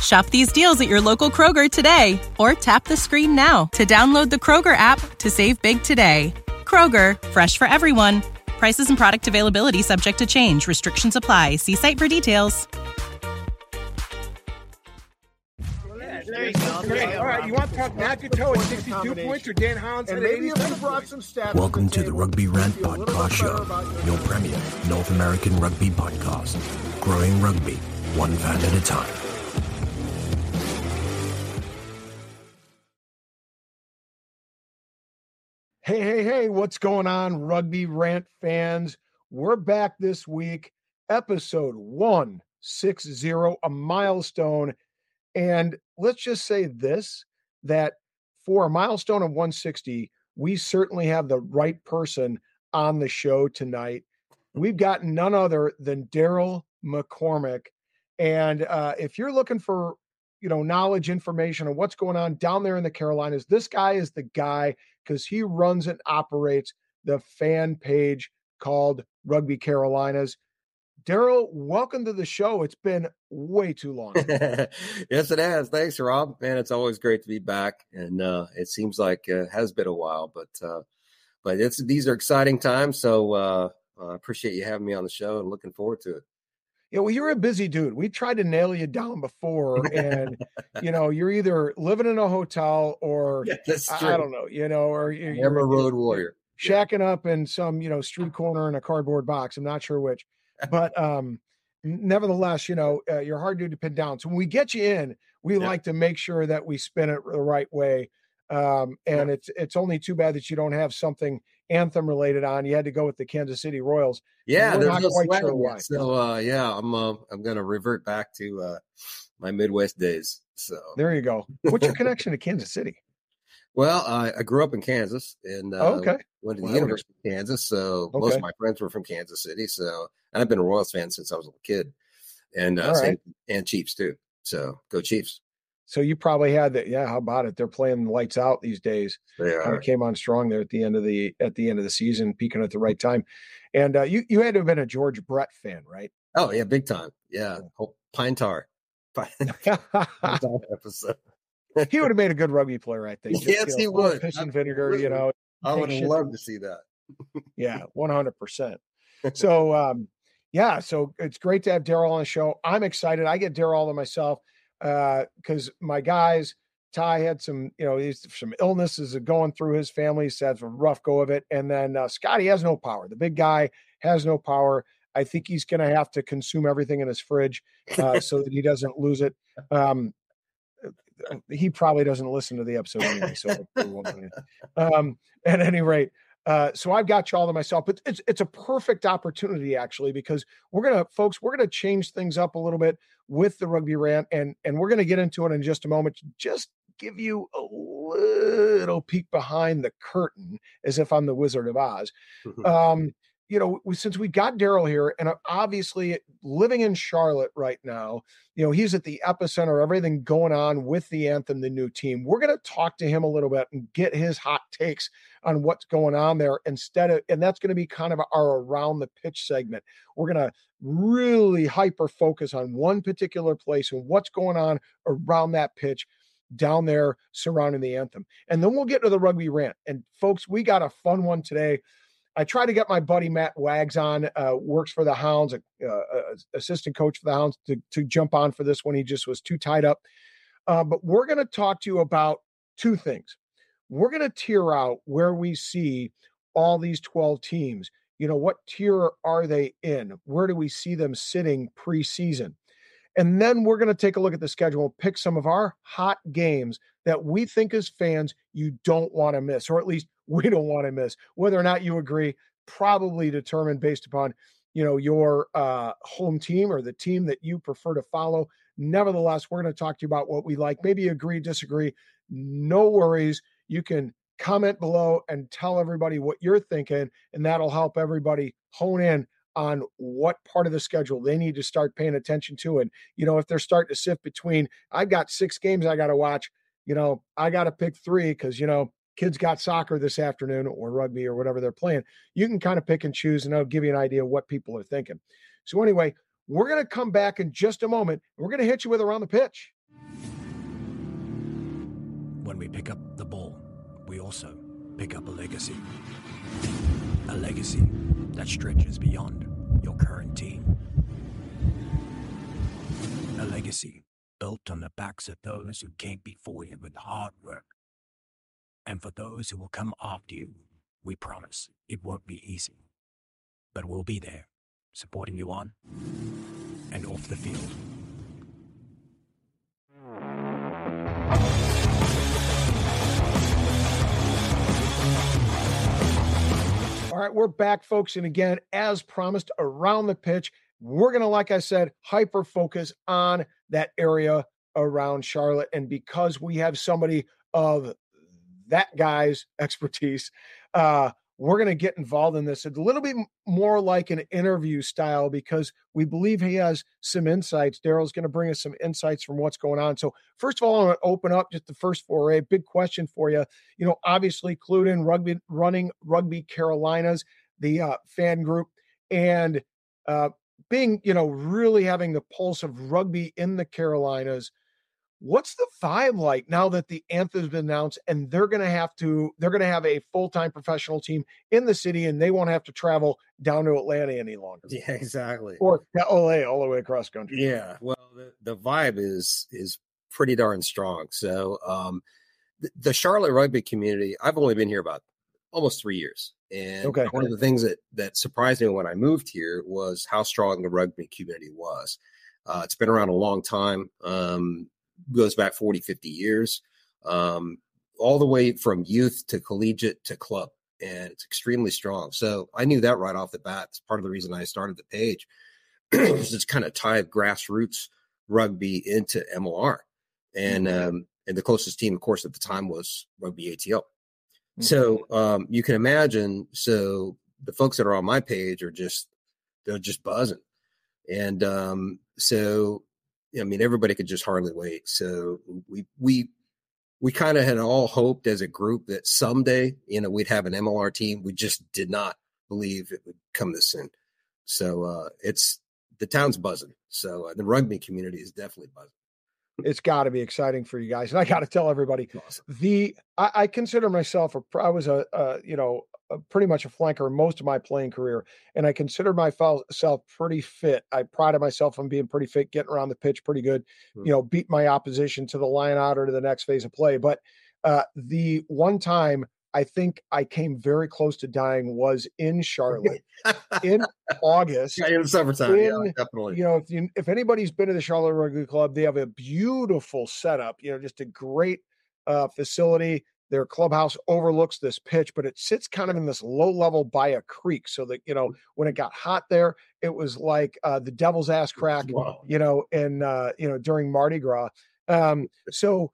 Shop these deals at your local Kroger today or tap the screen now to download the Kroger app to save big today. Kroger, fresh for everyone. Prices and product availability subject to change. Restrictions apply. See site for details. All right. You want to talk Toe at 62 points or Dan Hounds And maybe 87 if we brought some stats. Welcome to the Rugby Rant Podcast Show, your premier North American rugby podcast. Growing rugby, one fan at a time. Hey, hey, hey, what's going on, Rugby Rant fans? We're back this week, episode 160, a milestone. And let's just say this that for a milestone of 160, we certainly have the right person on the show tonight. We've got none other than Daryl McCormick. And uh, if you're looking for you know knowledge information on what's going on down there in the carolinas this guy is the guy because he runs and operates the fan page called rugby carolinas daryl welcome to the show it's been way too long yes, it has. Thanks, Rob. Man, it's always great to be back, and uh, it seems like uh, it has been a while, but uh, but it's these are exciting times. So uh, I appreciate you having me on the show, and looking forward to it. Yeah well you're a busy dude. We tried to nail you down before and you know you're either living in a hotel or that's I, I don't know you know or you're, I'm a you're- road warrior. shacking up in some you know street corner in a cardboard box. I'm not sure which. But um nevertheless you know uh, you're hard dude to pin down. So when we get you in we Yeah. like to make sure that we spin it the right way um and it's it's only too bad that you don't have something anthem related on you had to go with the kansas city royals Yeah, there's not no quite sure why. So uh, yeah, I'm uh, I'm gonna revert back to uh, my Midwest days. So there you go what's your connection to kansas city well, I, I grew up in Kansas and uh, Oh, okay went to the University of Kansas. So most of my friends were from Kansas City. So and I've been a Royals fan since I was a little kid, and uh, right. and Chiefs too. So go Chiefs! So you probably had that yeah how about it they're playing lights out these days They kind are. of came on strong there at the end of the at the end of the season, peaking at the right time. And uh, you you had to have been a George Brett fan, right? Oh yeah, big time. Yeah, whole Pine Tar. Pine Tar episode. he would have made a good rugby player, I think. Just, Yes, you know, he would. Piss and vinegar, you know. I would have shit loved to- to see that. Yeah, one hundred percent. So um, yeah, so it's great to have Daryl on the show. I'm excited. I get Daryl to myself because my guys. Ty had some, you know, he's some illnesses going through his family. He's had some rough go of it, and then uh, Scotty has no power. The big guy has no power. I think he's going to have to consume everything in his fridge uh, so that he doesn't lose it. Um, he probably doesn't listen to the episode anyway. So, won't um, at any rate, uh, so I've got you all to myself, but it's it's a perfect opportunity actually because we're gonna, folks, we're gonna change things up a little bit with the rugby rant, and and we're gonna get into it in just a moment. Just give you a little peek behind the curtain, as if I'm the Wizard of Oz um, you know, since we got Daryl here, and uh, obviously living in Charlotte right now, you know, he's at the epicenter of everything going on with the anthem, the new team. We're going to talk to him a little bit and get his hot takes on what's going on there instead of, and that's going to be kind of our around the pitch segment. We're going to really hyper focus on one particular place and what's going on around that pitch. down there surrounding the anthem. And then we'll get to the rugby rant. And folks, we got a fun one today. I try to get my buddy Matt Wags on, uh, works for the Hounds, uh, assistant coach for the Hounds, to, to jump on for this one. He just was too tied up. Uh, but we're going to talk to you about two things. We're going to tier out where we see all these 12 teams. You know, what tier are they in? Where do we see them sitting preseason? And then we're going to take a look at the schedule pick some of our hot games that we think as fans you don't want to miss, or at least we don't want to miss. Whether or not you agree, probably determined based upon you know your uh, home team or the team that you prefer to follow. Nevertheless, we're going to talk to you about what we like. Maybe agree, disagree. No worries. You can comment below and tell everybody what you're thinking, and that'll help everybody hone in on what part of the schedule they need to start paying attention to. And, you know, if they're starting to sift between, I've got six games I got to watch, you know, I got to pick three because, you know, kids got soccer this afternoon or rugby or whatever they're playing. You can kind of pick and choose and I'll give you an idea of what people are thinking. So, anyway, we're going to come back in just a moment. We're going to hit you with around the pitch. When we pick up the ball, we also pick up a legacy. A legacy that stretches beyond your current team. A legacy built on the backs of those who came before you with hard work. And for those who will come after you, we promise it won't be easy. But we'll be there, supporting you on and off the field. All right, we're back, folks. And again, as promised, around the pitch, we're going to, like I said, hyper focus on that area around Charlotte. And because we have somebody of that guy's expertise, uh, we're going to get involved in this a little bit more like an interview style because we believe he has some insights. Daryl's going to bring us some insights from what's going on. So, first of all, I'm going to open up just the first foray. Big question for you. You know, obviously, clued in rugby, running Rugby Carolinas, the uh, fan group, and uh, being, you know, really having the pulse of rugby in the Carolinas What's the vibe like now that the anthem's been announced and they're going to have to they're going to have a full-time professional team in the city and they won't have to travel down to Atlanta any longer. Yeah, exactly. Or LA all the way across country. Yeah. Well, the, the vibe is is pretty darn strong. So, um the, the Charlotte rugby community, I've only been here about almost 3 years. And okay. one of the things that that surprised me when I moved here was how strong the rugby community was. Uh, it's been around a long time. Um, goes back 40, 50 years, um, all the way from youth to collegiate to club. And it's extremely strong. So I knew that right off the bat. It's part of the reason I started the page. it's kind of tied grassroots rugby into MLR. And mm-hmm. um, and the closest team, of course, at the time was rugby ATL. Mm-hmm. So um, you can imagine. So the folks that are on my page are just they're just buzzing, and um, so I mean, everybody could just hardly wait. So we we we kind of had all hoped as a group that someday, you know, we'd have an MLR team. We just did not believe it would come this soon. So uh, it's the town's buzzing. So uh, the rugby community is definitely buzzing. It's got to be exciting for you guys, and I got to tell everybody awesome. the I, I, consider myself a I was a, a you know pretty much a flanker most of my playing career, and I consider myself pretty fit. I prided myself on being pretty fit, getting around the pitch pretty good. Mm-hmm. You know, beat my opposition to the line out or to the next phase of play. But uh, the one time I think I came very close to dying was in Charlotte in August. Yeah, in the summertime. In, yeah, definitely. You know, if you, if anybody's been to the Charlotte Rugby Club, they have a beautiful setup. You know, just a great uh, facility. Their clubhouse overlooks this pitch, but it sits kind of in this low level by a creek. So that, you know, when it got hot there, it was like uh, the devil's ass crack, wow. you know, and, uh, you know, during Mardi Gras. Um, so,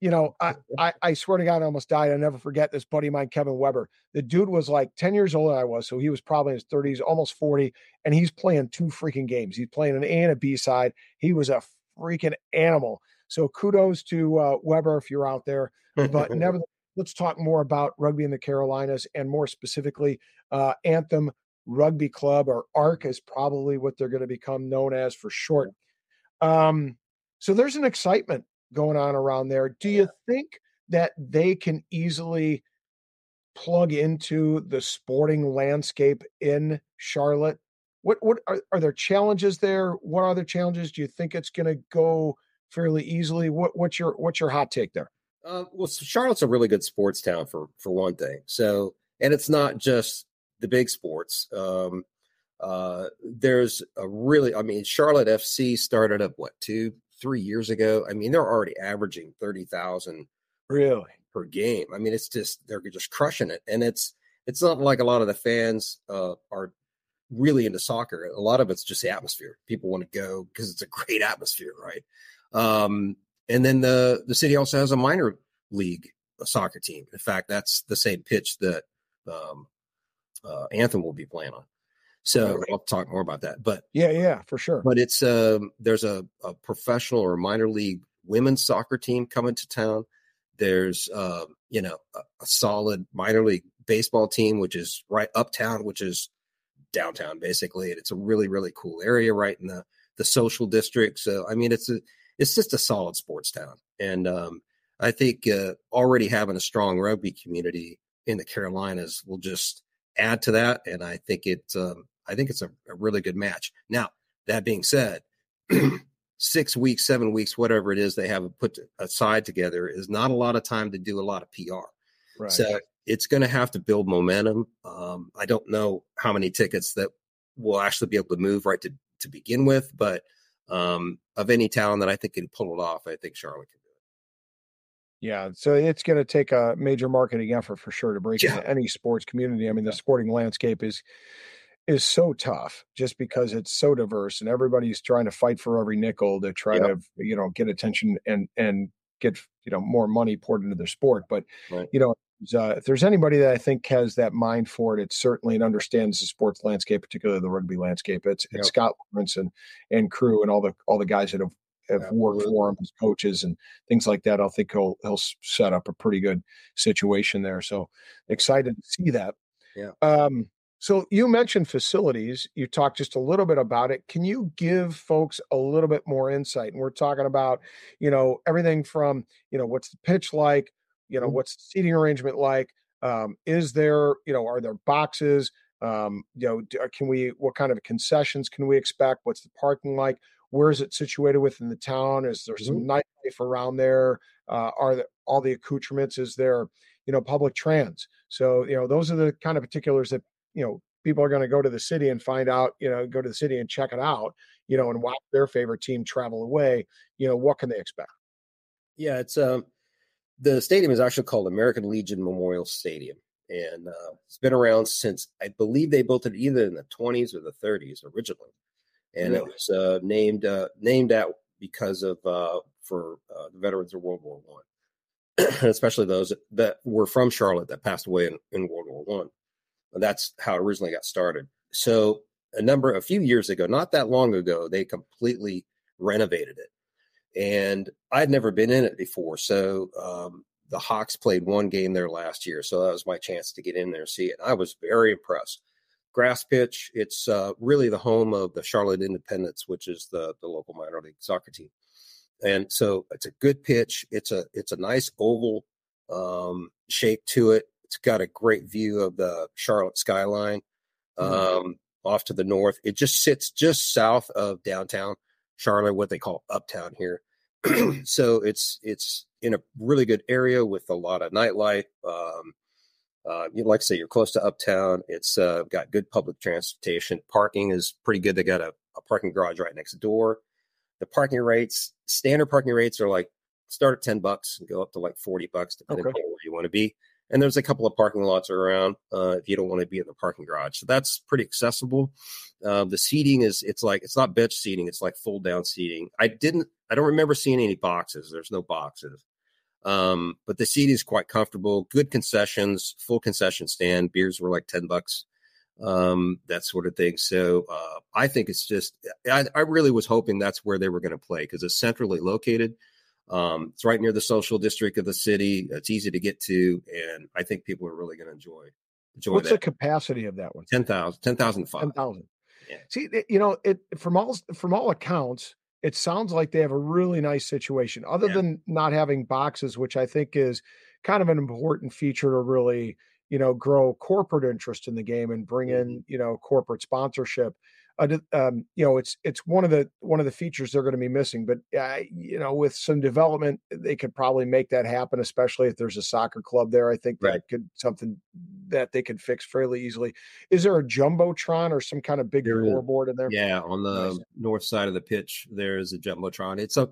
you know, I, I, I swear to God, I almost died. I never forget this buddy of mine, Kevin Weber. The dude was like 10 years older than I was. So he was probably in his 30s, almost 40. And he's playing two freaking games. He's playing an A and a B side. He was a freaking animal. So kudos to uh, Weber if you're out there. But never, let's talk more about rugby in the Carolinas and more specifically uh, Anthem Rugby Club or ARC is probably what they're going to become known as for short. Um, so there's an excitement going on around there. Do you think that they can easily plug into the sporting landscape in Charlotte? What what are, are there challenges there? What are the challenges? Do you think it's going to go fairly easily? What what's your what's your hot take there? Uh, well, Charlotte's a really good sports town for for one thing. So, and it's not just the big sports. Um, uh, there's a really, I mean, Charlotte FC started up what two, three years ago. I mean, they're already averaging thirty thousand really per game. I mean, it's just they're just crushing it, and it's it's not like a lot of the fans uh, are really into soccer. A lot of it's just the atmosphere. People want to go because it's a great atmosphere, right? Um, and then the the city also has a minor league soccer team. In fact, that's the same pitch that um, uh, Anthem will be playing on. So I'll talk more about that. But yeah, yeah, for sure. But it's um, there's a, a professional or minor league women's soccer team coming to town. There's uh, you know a, a, solid minor league baseball team, which is right uptown, which is downtown basically, and it's a really really cool area right in the the social district. So I mean, it's a it's just a solid sports town, and um, I think uh, already having a strong rugby community in the Carolinas will just add to that, and I think it um, I think it's a, a really good match. Now that being said. six weeks, seven weeks, whatever it is they have put aside together is not a lot of time to do a lot of PR. Right. So it's going to have to build momentum. Um, I don't know how many tickets that will actually be able to move right to, to begin with, but um, of any town that I think can pull it off, I think Charlotte can do it. Yeah, so it's going to take a major marketing effort for sure to break yeah. into any sports community. I mean, the sporting landscape is is so tough just because it's so diverse and everybody's trying to fight for every nickel to try yep. to you know get attention and and get you know more money poured into their sport. But right. you know uh, if there's anybody that I think has that mind for it, it's certainly and understands the sports landscape, particularly the rugby landscape. It's yep. Scott Lawrence and and crew and all the all the guys that have have Absolutely. worked for him as coaches and things like that. I think he'll he'll set up a pretty good situation there. So excited to see that. Yeah. Um, so you mentioned facilities. You talked just a little bit about it. Can you give folks a little bit more insight? And we're talking about, you know, everything from, you know, what's the pitch like, you know mm-hmm. what's the seating arrangement like? Um, is there you know are there boxes? Um, you know uh, can we what kind of concessions can we expect? What's the parking like? Where is it situated within the town? Is there some mm-hmm. nightlife around there? Uh, are there all the accoutrements? Is there you know public trans? So you know those are the kind of particulars that you know people are going to go to the city and find out you know go to the city and check it out you know and watch their favorite team travel away you know what can they expect? Yeah it's um the stadium is actually called American Legion Memorial Stadium, and uh, it's been around since I believe they built it either in the 20s or the 30s originally, and really? it was uh, named uh, named out because of uh, for uh, the veterans of World War One, especially those that, that, were from Charlotte that passed away in, in World War One. That's how it originally got started. So a number a few years ago, not that long ago, they completely renovated it and I'd never been in it before. So um, the Hawks played one game there last year, so that was my chance to get in there and see it. I was very impressed. Grass pitch. It's uh, really the home of the Charlotte Independence, which is the the local minor league soccer team. And so it's a good pitch. It's a it's a nice oval um, shape to it. It's got a great view of the Charlotte skyline mm-hmm. um, off to the north. It just sits just south of downtown Charlotte, what they call uptown here. so it's it's in a really good area with a lot of nightlife. Um, uh, you like to say you're close to uptown. It's uh, got good public transportation. Parking is pretty good. They got a, a, parking garage right next door. The parking rates, standard parking rates, are like start at ten bucks and go up to like forty bucks depending okay. on where you want to be. And there's a couple of parking lots around uh, if you don't want to be in the parking garage. So that's pretty accessible. Uh, the seating is it's like it's not bench seating; it's like fold down seating. I didn't I don't remember seeing any boxes. There's no boxes. Um, but the seating is quite comfortable. Good concessions, full concession stand. Beers were like ten bucks, um, that sort of thing. So uh, I think it's just I, I really was hoping that's where they were going to play because it's centrally located. Um, it's right near the social district of the city. It's easy to get to, and I think people are really going to enjoy. enjoy What's that. the capacity of that one? 10,000, 10,000 10,000. Yeah. See, you know, it from all from all accounts, it sounds like they have a really nice situation. Other Yeah. than not having boxes, which I think is kind of an important feature to really, you know, grow corporate interest in the game and bring in, you know, corporate sponsorship. Uh, um, you know, it's it's one of the one of the features they're going to be missing. But uh, you know, with some development, they could probably make that happen. Especially if there's a soccer club there, I think that Right. could something that they could fix fairly easily. Is there a jumbotron or some kind of big There is. floorboard in there? Yeah, on the Nice. north side of the pitch, there's a jumbotron. It's a,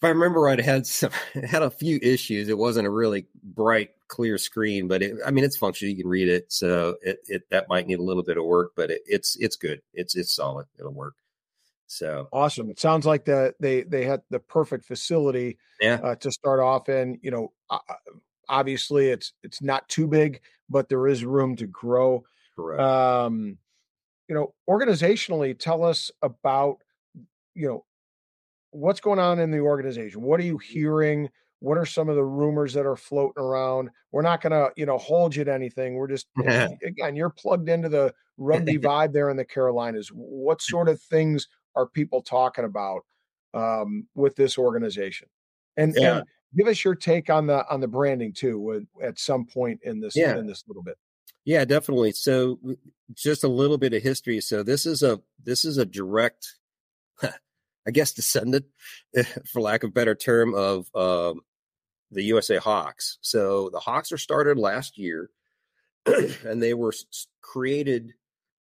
if I remember right, it had some, it had a few issues. It wasn't a really bright, clear screen, but it, I mean, it's functional. You can read it, so it, it that might need a little bit of work, but it, it's it's good. It's it's solid. It'll work. So Awesome. It sounds like the they they had the perfect facility yeah, uh, to start off in. You know, obviously it's it's not too big, but there is room to grow. correct. Um, you know, organizationally, tell us about you know what's going on in the organization. What are you hearing? What are some of the rumors that are floating around? We're not going to, you know, hold you to anything. We're just again, you're plugged into the rugby vibe there in the Carolinas. What sort of things are people talking about um, with this organization? And, Yeah. and give us your take on the on the branding too. At some point in this Yeah. in this little bit. Yeah, definitely. So just a little bit of history. So this is a this is a direct, I guess, descendant, for lack of a better term, of um, the USA Hawks. So the Hawks are started last year, and they were created.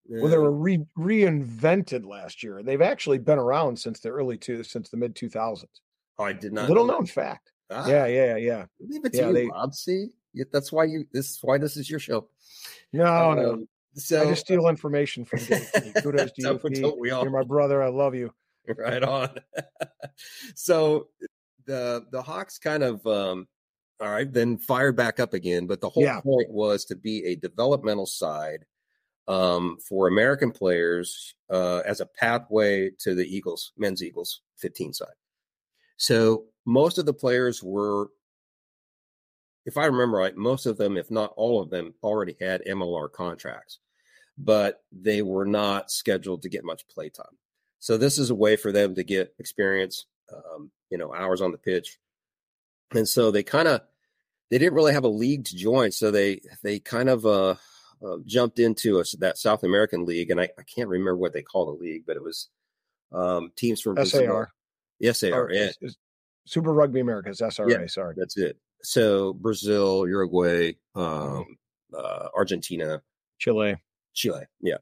Well, they uh, were re- reinvented last year. They've actually been around since the early two since the mid two thousands. oh, I did not Little know known fact. Ah, Yeah, yeah, yeah. leave it to yeah, you, they- Bob. See, that's why you. This is why this is your show. No, no. Um, So I just steal information from JP. Kudos to Don't- you. don't we all? You're my brother. I love you. right on. so the the Hawks kind of um all right, then fired back up again, but the whole Yeah. point was to be a developmental side um for American players uh as a pathway to the Eagles, men's Eagles 15 side. So most of the players were if I remember right, most of them, if not all of them, already had MLR contracts, but they were not scheduled to get much play time. So this is a way for them to get experience, um, you know, hours on the pitch. And so they kind of they didn't really have a league to join, so they they kind of uh, uh, jumped into a, that South American league, and I, I can't remember what they call the league, but it was um, teams from Brazil. SAR. Yes, they are. Yeah, Super Rugby Americas, SRA. Sorry. that's it. So Brazil, Uruguay, um, uh, Argentina, Chile. Chile. Yeah.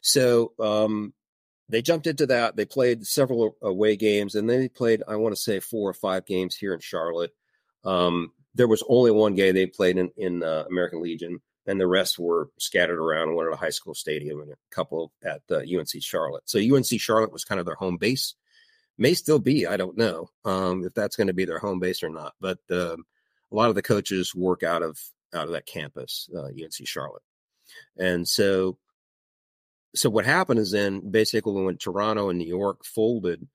So um, they jumped into that. They played several away games, and then they played, I want to say, four or five games here in Charlotte. Um, there was only one game they played in, in uh, American Legion, and the rest were scattered around one at a high school stadium and a couple at uh, UNC Charlotte. So UNC Charlotte was kind of their home base. May still be, I don't know um, if that's going to be their home base or not. But um, a lot of the coaches work out of out of that campus, uh, UNC Charlotte, and so so what happened is then basically when Toronto and New York folded,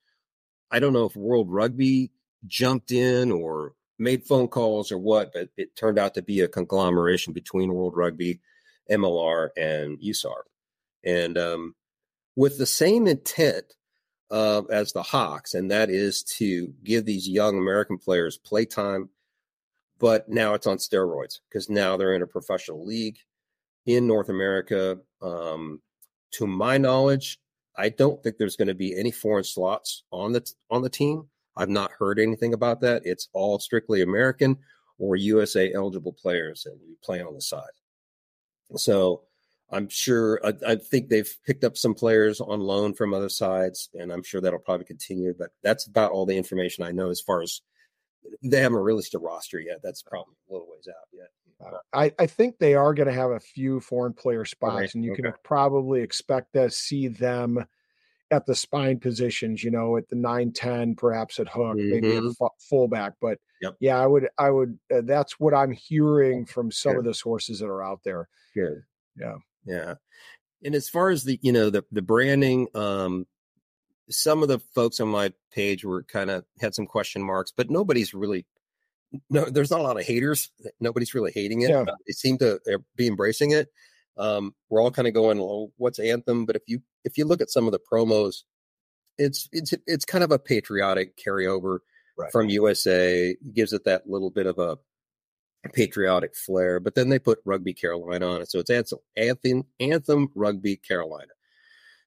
I don't know if World Rugby jumped in or made phone calls or what, but it turned out to be a conglomeration between World Rugby, MLR, and USAR, and um, with the same intent uh, as the Hawks, and that is to give these young American players playtime. But now it's on steroids because now they're in a professional league in North America. Um, to my knowledge, I don't think there's going to be any foreign slots on the on the team. I've not heard anything about that. It's all strictly American or USA eligible players that be playing on the side. So I'm sure I, I think they've picked up some players on loan from other sides, and I'm sure that'll probably continue. But that's about all the information I know as far as they haven't released a roster yet. That's probably a little ways out yet. Uh, I, I think they are going to have a few foreign player spots, Right, and you can probably expect to see them at the spine positions. You know, at the nine ten, perhaps at hook, maybe at Mhm. fu- fullback. But Yep. yeah, I would I would. Uh, that's what I'm hearing from some Good. of the sources that are out there. Good. Yeah. Yeah. And as far as the, you know, the the branding, um, some of the folks on my page were kind of had some question marks, but nobody's really no, there's not a lot of haters. Nobody's really hating it. Yeah. They seem to uh, be embracing it. Um, we're all kind of going, well, what's anthem? But if you if you look at some of the promos it's it's it's kind of a patriotic carryover Right. from USA. Gives it that little bit of a patriotic flair. But then they put Rugby Carolina on it, so it's anthem, anthem Rugby Carolina.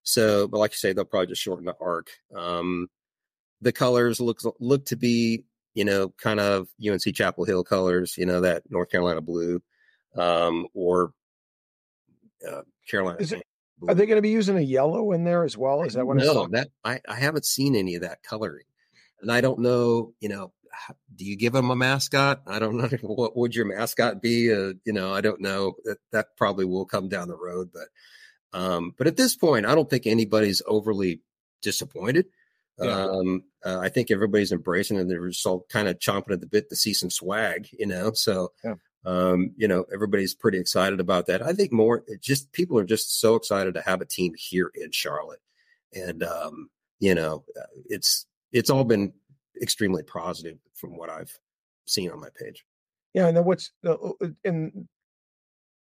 So, but like you say, they'll probably just shorten the arc. Um, the colors look look to be you know kind of UNC Chapel Hill colors, you know that North Carolina blue, um, or uh, Carolina. It- blue. Are they going to be using a yellow in there as well? Is that what I no, that I, I haven't seen any of that coloring, and I don't know. You know, do you give them a mascot? I don't know. What would your mascot be? Uh, you know, I don't know. That that probably will come down the road, but um, but at this point, I don't think anybody's overly disappointed. Yeah. Um, uh, I think everybody's embracing and They're just all kind of chomping at the bit to see some swag, you know. So, Yeah. um, you know, everybody's pretty excited about that. I think more it just people are just so excited to have a team here in Charlotte, and um, you know, uh, it's it's all been extremely positive from what I've seen on my page. Yeah, and then what's the uh, and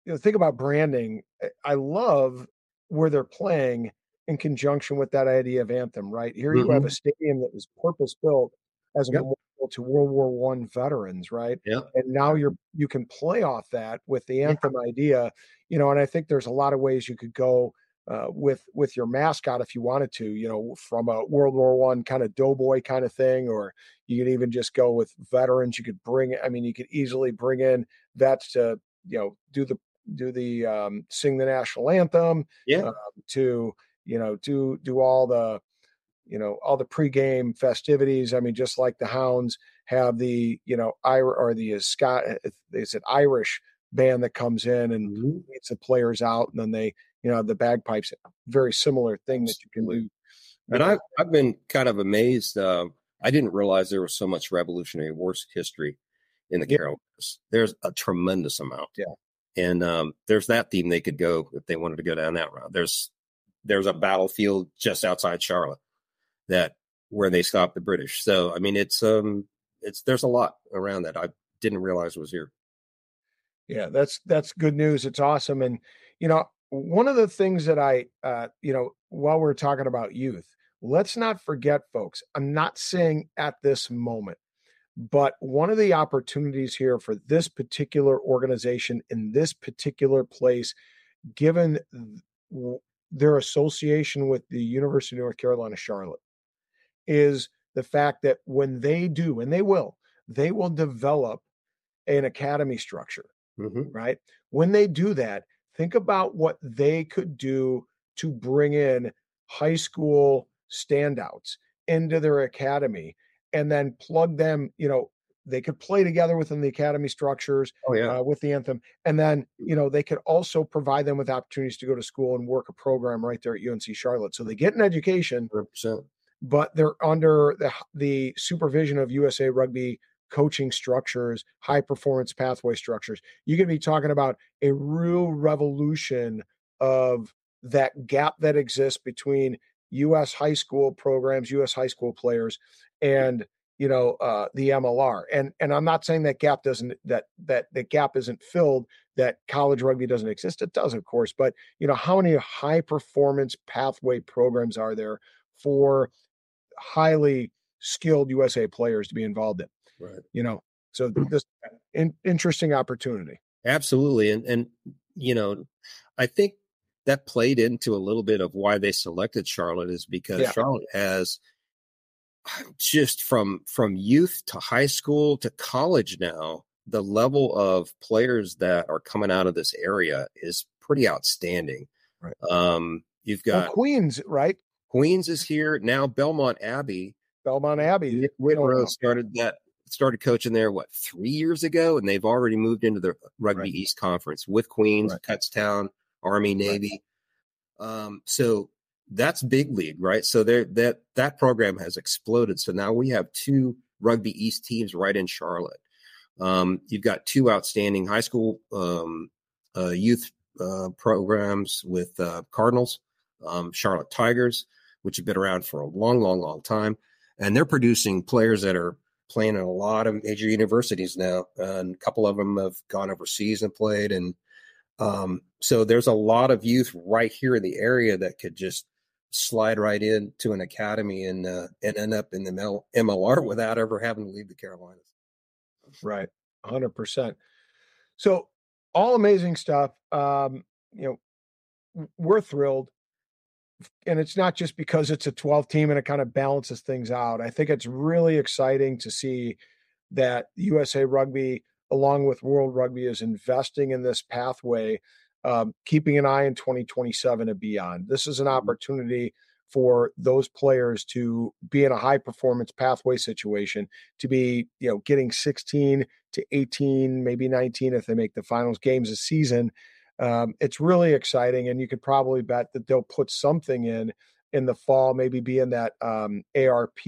you know think about branding. I- I love where they're playing in conjunction with that idea of anthem. Right here, you have a stadium that was purpose built as a Yep. memorial to World War One veterans. Right, Yeah, and now you're you can play off that with the anthem idea. You know, and I think there's a lot of ways you could go. Uh, with with your mascot if you wanted to you know from a world war one kind of doughboy kind of thing or you could even just go with veterans you could bring i mean you could easily bring in vets to you know do the do the um, sing the national anthem yeah, uh, to you know do do all the you know all the pregame festivities i mean just like the hounds have the you know irish or the uh, scott is it irish band that comes in and Mhm. leads the players out and then they you know the bagpipes very similar thing that you can do And I've I've been kind of amazed. Uh, I didn't realize there was so much Revolutionary War history in the Yeah. Carolinas. There's a tremendous amount. Yeah. And um, there's that theme they could go if they wanted to go down that route. There's there's a battlefield just outside Charlotte that where they stopped the British. So I mean, it's um, it's there's a lot around that I didn't realize was here. Yeah, that's that's good news. It's awesome. And you know, one of the things that I uh, you know, while we're talking about youth, let's not forget, folks, I'm not saying at this moment, but one of the opportunities here for this particular organization in this particular place, given their association with the University of North Carolina, Charlotte, is the fact that when they do, and they will, they will develop an academy structure Mhm. right? When they do that, think about what they could do to bring in high school standouts into their academy and then plug them, you know, they could play together within the academy structures Oh yeah. uh, with the anthem and then you know they could also provide them with opportunities to go to school and work a program right there at unc charlotte so they get an education 100%. but they're under the the supervision of USA Rugby coaching structures, high performance pathway structures. You can be talking about a real revolution of that gap that exists between US high school programs, US high school players and you know uh the MLR. And and I'm not saying that gap doesn't that that the gap isn't filled that college rugby doesn't exist. It does of course, but you know how many high performance pathway programs are there for highly skilled USA players to be involved in, Right. you know. So this in, interesting opportunity. Absolutely. And and you know, I think that played into a little bit of why they selected Charlotte is because Yeah. Charlotte has just from from youth to high school to college now, the level of players that are coming out of this area is pretty outstanding. Right. Um you've Well, got Queens, right? Queens is here now Belmont Abbey Belmont Abbey. Nick Whitrow started that started coaching there what three years ago, and they've already moved into the Rugby Right. East Conference with Queens, Right. Kutztown, Army, Navy. Um, so that's big league, right? So there that that program has exploded. So now we have two Rugby East teams right in Charlotte. Um, you've got two outstanding high school um, uh, youth uh, programs with uh, Cardinals, um, Charlotte Tigers, which have been around for a long, long, long time and they're producing players that are playing in a lot of major universities now. And a couple of them have gone overseas and played, and um, so there's a lot of youth right here in the area that could just slide right into an academy and uh, and end up in the MLR without ever having to leave the Carolinas. Right, hundred percent. So all amazing stuff. Um, you know, we're thrilled. And it's not just because it's a 12 team and it kind of balances things out. I think it's really exciting to see that USA Rugby, along with World Rugby, is investing in this pathway, um, keeping an eye in 2027 and beyond. This is an mm-hmm. opportunity for those players to be in a high performance pathway situation, to be, you know, getting 16 to 18, maybe 19 if they make the finals games a season. Um, it's really exciting, and you could probably bet that they'll put something in in the fall, maybe be in that um, ARP,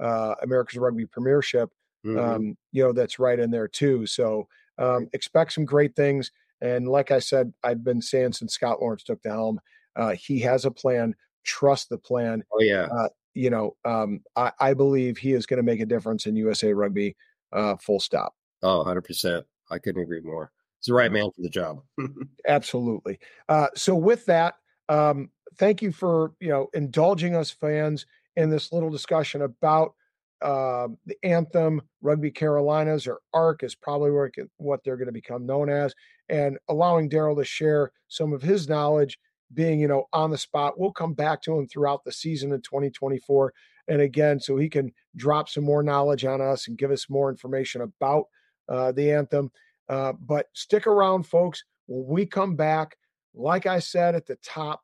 uh, America's Rugby Premiership, mm-hmm. um, you know, that's right in there too. So um, expect some great things. And like I said, I've been saying since Scott Lawrence took the helm, uh, he has a plan. Trust the plan. Oh yeah. Uh, you know, um, I, I, believe he is going to make a difference in USA Rugby. Uh, full stop. Oh, 100 percent. I couldn't agree more. He's the right man for the job. Absolutely. Uh, so with that, um, thank you for you know indulging us fans in this little discussion about uh, the anthem, Rugby Carolinas, or ARC is probably what they're going to become known as, and allowing Daryl to share some of his knowledge, being you know on the spot. We'll come back to him throughout the season in 2024, and again, so he can drop some more knowledge on us and give us more information about uh, the anthem. Uh, but stick around, folks. When we come back, like I said at the top,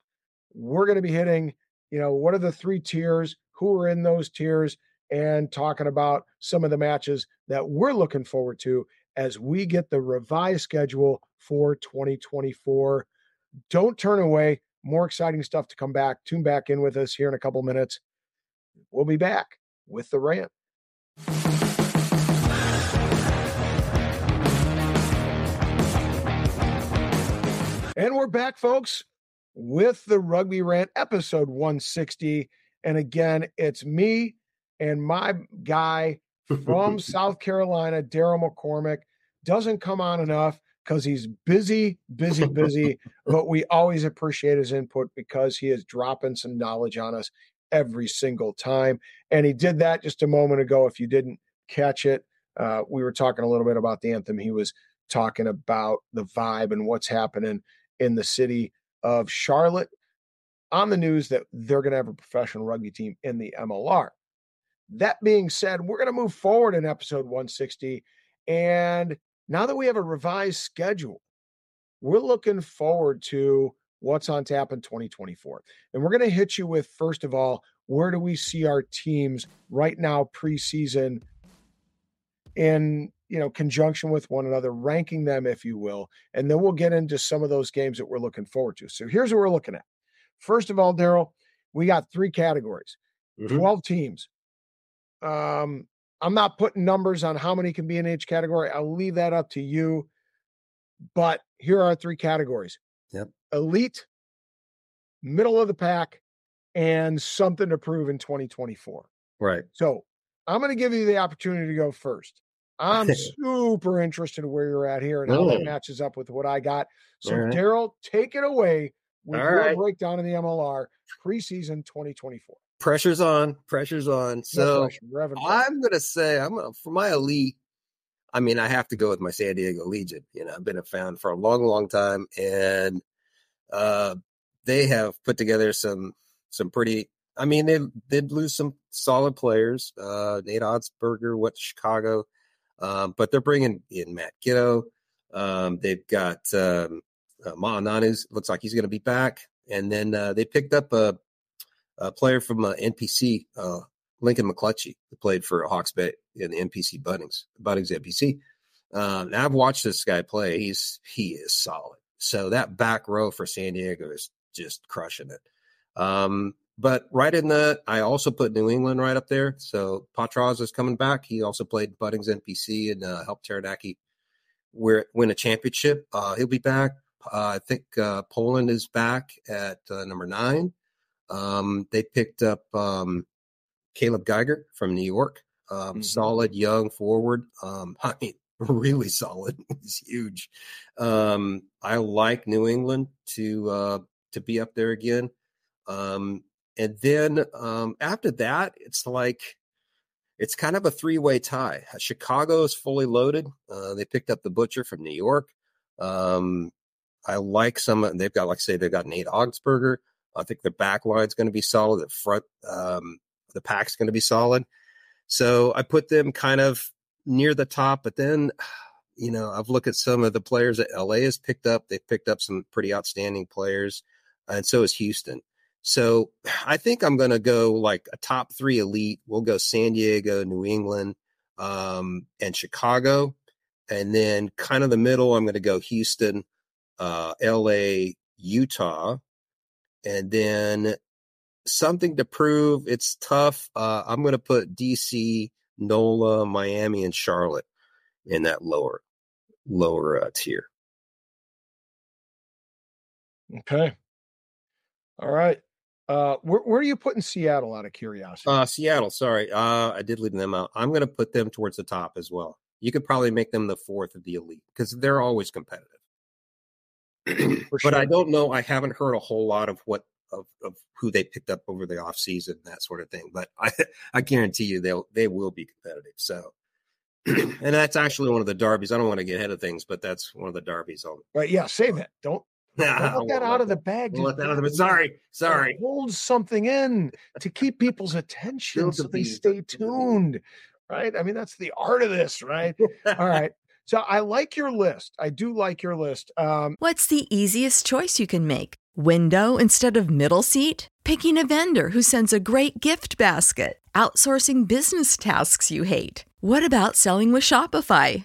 we're going to be hitting, you know, what are the three tiers? Who are in those tiers? And talking about some of the matches that we're looking forward to as we get the revised schedule for 2024. Don't turn away. More exciting stuff to come back. Tune back in with us here in a couple minutes. We'll be back with the rant. And we're back, folks, with the Rugby Rant episode 160. And again, it's me, and my guy from South Carolina, Daryl McCormick, doesn't come on enough because he's busy, busy, busy. but we always appreciate his input because he is dropping some knowledge on us every single time. And he did that just a moment ago. If you didn't catch it, uh, we were talking a little bit about the anthem. He was talking about the vibe and what's happening in the city of Charlotte on the news that they're going to have a professional rugby team in the MLR. That being said, we're going to move forward in episode 160. And now that we have a revised schedule, we're looking forward to what's on tap in 2024. And we're going to hit you with, first of all, where do we see our teams right now preseason in you know conjunction with one another ranking them if you will and then we'll get into some of those games that we're looking forward to so here's what we're looking at first of all daryl we got three categories mm-hmm. 12 teams um, I'm not putting numbers on how many can be in each category. I'll leave that up to you. But here are three categories. Yep. Elite, middle of the pack, and something to prove in 2024. Right. So I'm going to give you the opportunity to go first. I'm super interested in where you're at here and how that matches up with what I got. So, right. Daryl, take it away with All your right. breakdown of the MLR preseason 2024 pressure's on pressure's on so pressure, i'm gonna say i'm gonna, for my elite i mean i have to go with my san diego legion you know i've been a fan for a long long time and uh they have put together some some pretty i mean they did lose some solid players uh nate Augspurger went to chicago um but they're bringing in matt Giteau. um they've got um uh, Ma'ananu's looks like he's going to be back and then uh, they picked up a a player from uh, NPC, uh, Lincoln McClutchie, who played for Hawke's Bay in the NPC Bunnings, Bunnings NPC. Um, I've watched this guy play. He's he is solid. So that back row for San Diego is just crushing it. Um, but right in the, I also put New England right up there. So Potroz is coming back. He also played Bunnings NPC and uh, helped Taranaki where win a championship. Uh, he'll be back. Uh, I think uh, Polson is back at uh, number nine. Um, they picked up um, Caleb Geiger from New York, um, mm-hmm. solid young forward. Um, I mean, really solid. He's huge. Um, I like New England to uh, to be up there again. Um, and then um, after that, it's like it's kind of a three way tie. Chicago is fully loaded. Uh, they picked up the butcher from New York. Um, I like some. They've got, like say, they've got Nate Augspurger. I think the back line's going to be solid. The front, um, the pack's going to be solid. So I put them kind of near the top. But then, you know, I've looked at some of the players that LA has picked up. They've picked up some pretty outstanding players, and so is Houston. So I think I'm going to go like a top three elite. We'll go San Diego, New England, um, and Chicago. And then kind of the middle, I'm going to go Houston, uh, LA, Utah. And then something to prove. It's tough. Uh, I'm going to put DC, NOLA, Miami, and Charlotte in that lower, lower uh, tier. Okay. All right. Uh, where, where are you putting Seattle out of curiosity? Uh, Seattle, sorry. Uh, I did leave them out. I'm going to put them towards the top as well. You could probably make them the fourth of the elite because they're always competitive. but sure. I don't know. I haven't heard a whole lot of what of, of who they picked up over the offseason, that sort of thing. But I, I guarantee you they'll they will be competitive. So and that's actually one of the derbies. I don't want to get ahead of things, but that's one of the derbies. On right, yeah, save it. Don't let that out of the bag. Let that out of the Sorry, sorry. Hold something in to keep people's attention so they stay tuned. Right. I mean, that's the art of this, right? All right. So I like your list. I do like your list. Um, What's the easiest choice you can make? Window instead of middle seat? Picking a vendor who sends a great gift basket? Outsourcing business tasks you hate? What about selling with Shopify?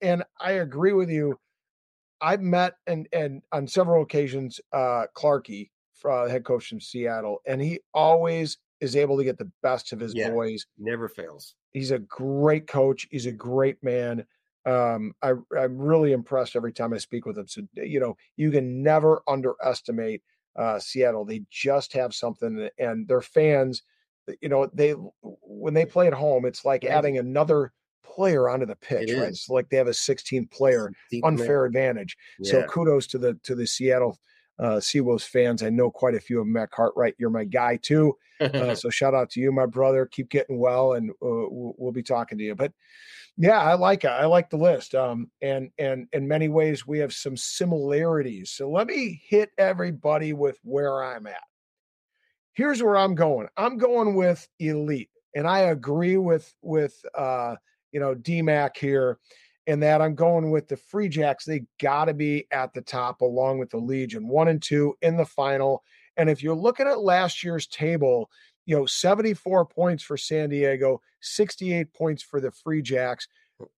and I agree with you. I've met and and on several occasions uh Clarkey, uh, head coach from Seattle, and he always is able to get the best of his yeah, boys. Never fails. He's a great coach. He's a great man. Um, I, I'm really impressed every time I speak with him. So you know, you can never underestimate uh, Seattle. They just have something, and their fans. You know, they when they play at home, it's like adding another player onto the pitch, it right? It's like they have a 16th player, unfair advantage. Yeah. So kudos to the to the Seattle uh, Seawolves fans. I know quite a few of them. Matt Cartwright, you're my guy too. Uh, so shout out to you, my brother. Keep getting well, and uh, we'll, we'll, be talking to you. But Yeah, I like it. I like the list. Um, and and in many ways we have some similarities. So let me hit everybody with where I'm at. Here's where I'm going. I'm going with elite, and I agree with with uh, you know DMAC here, and that I'm going with the Free Jacks. They got to be at the top along with the Legion, one and two in the final. And if you're looking at last year's table, you know, 74 points for San Diego, 68 points for the Free Jacks.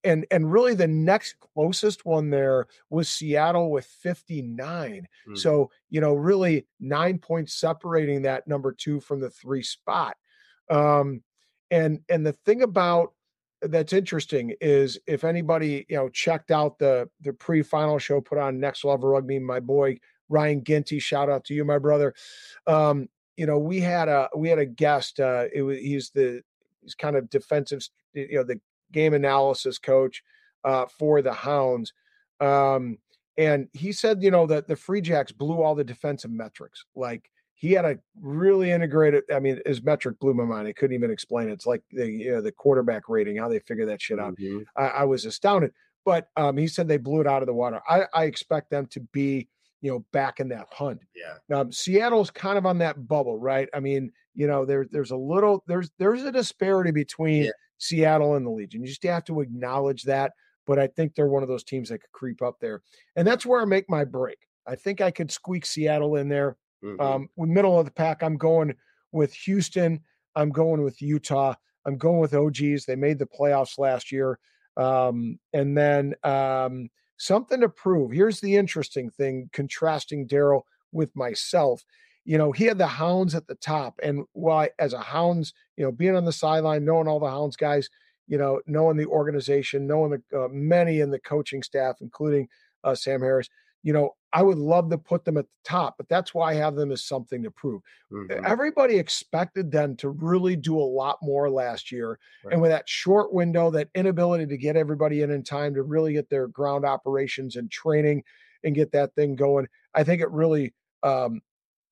And and really the next closest one there was Seattle with 59. Mm. So, you know, really 9 points separating that number 2 from the 3 spot. Um and and the thing about that's interesting is if anybody you know checked out the the pre-final show put on next level rugby my boy ryan ginty shout out to you my brother um you know, we had a we had a guest. Uh, it was he's the he's kind of defensive, you know, the game analysis coach uh, for the Hounds. Um, and he said, you know, that the Free Jacks blew all the defensive metrics. Like he had a really integrated. I mean, his metric blew my mind. I couldn't even explain it. It's like the you know, the quarterback rating, how they figure that shit out. Mm-hmm. I, I, was astounded. But um, he said they blew it out of the water. I, I expect them to be you know, back in that hunt. Yeah. Um, Seattle's kind of on that bubble, right? I mean, you know, there's there's a little there's there's a disparity between yeah. Seattle and the Legion. You just have to acknowledge that. But I think they're one of those teams that could creep up there, and that's where I make my break. I think I could squeak Seattle in there. Mm-hmm. Um, middle of the pack, I'm going with Houston. I'm going with Utah. I'm going with OGs. They made the playoffs last year. Um, and then um, something to prove. Here's the interesting thing contrasting Darryl with myself. You know, he had the hounds at the top. And why, as a hounds, you know, being on the sideline, knowing all the hounds guys, you know, knowing the organization, knowing the uh, many in the coaching staff, including uh, Sam Harris, you know, I would love to put them at the top, but that's why I have them as something to prove. Mm-hmm. Everybody expected them to really do a lot more last year. Right. And with that short window, that inability to get everybody in in time to really get their ground operations and training and get that thing going, I think it really, um,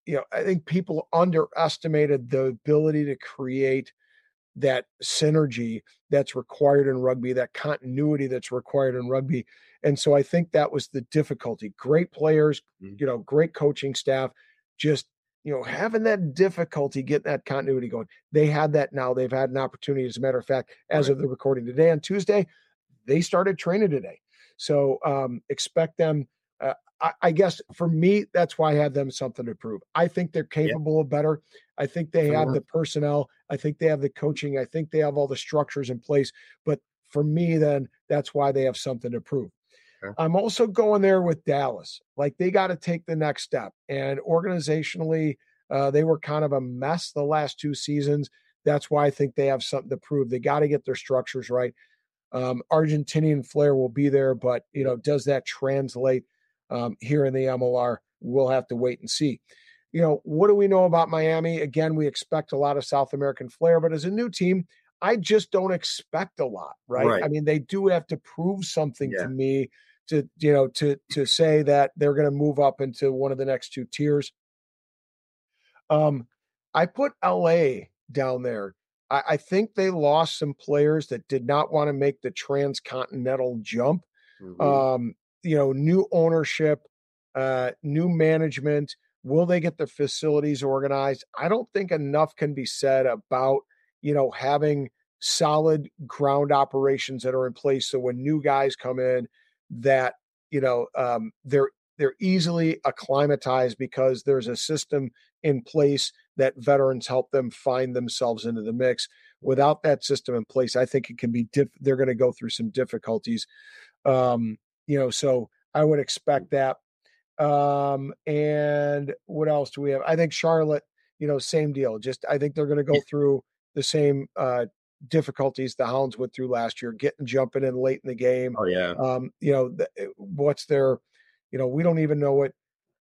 you know, I think people underestimated the ability to create that synergy that's required in rugby, that continuity that's required in rugby. And so I think that was the difficulty. Great players, mm-hmm. you know, great coaching staff, just you know, having that difficulty getting that continuity going. They had that now. They've had an opportunity. As a matter of fact, as right. of the recording today on Tuesday, they started training today. So um, expect them. Uh, I, I, guess for me, that's why I have them something to prove. I think they're capable yeah. of better. I think they have the personnel. I think they have the coaching. I think they have all the structures in place. But for me, then that's why they have something to prove. I'm also going there with Dallas. Like they got to take the next step. And organizationally, uh, they were kind of a mess the last two seasons. That's why I think they have something to prove. They got to get their structures right. Um, Argentinian flair will be there, but you know, does that translate um, here in the MLR? We'll have to wait and see. You know, what do we know about Miami? Again, we expect a lot of South American flair, but as a new team, I just don't expect a lot, right? right. I mean, they do have to prove something yeah. to me to you know to to say that they're going to move up into one of the next two tiers. Um, I put LA down there. I, I think they lost some players that did not want to make the transcontinental jump. Mm-hmm. Um, you know, new ownership, uh, new management. Will they get their facilities organized? I don't think enough can be said about you know having solid ground operations that are in place. So when new guys come in, that you know um, they're they're easily acclimatized because there's a system in place that veterans help them find themselves into the mix. Without that system in place, I think it can be diff- they're going to go through some difficulties. Um, you know, so I would expect that. Um, and what else do we have? I think Charlotte, you know, same deal. Just I think they're going to go through the same uh, difficulties the Hounds went through last year, getting jumping in late in the game. Oh yeah. Um, you know, the, eh, what's their, you know, we don't even know what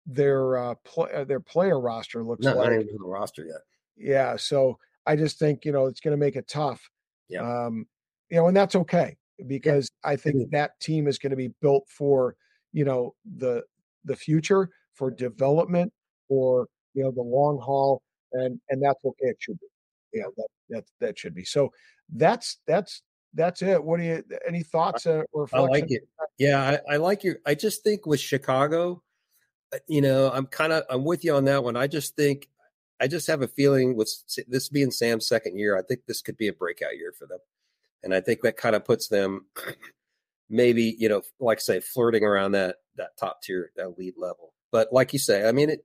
their uh, play, uh, their player roster looks not, like. Not even the roster yet. Yeah, so I just think you know it's going to make it tough. Yeah. Um, you know, and that's okay because yeah. I think that team is going to be built for you know the the future for development for you know the long haul and and that's okay it should be yeah, that that that should be. So that's that's that's it. What do you? Any thoughts uh, or I like it. Yeah, I, I like your. I just think with Chicago, uh, you know, I'm kind of I'm with you on that one. I just think I just have a feeling with this being Sam's second year, I think this could be a breakout year for them, and I think that kind of puts them maybe you know, like I say, flirting around that that top tier, that lead level. But like you say, I mean, it.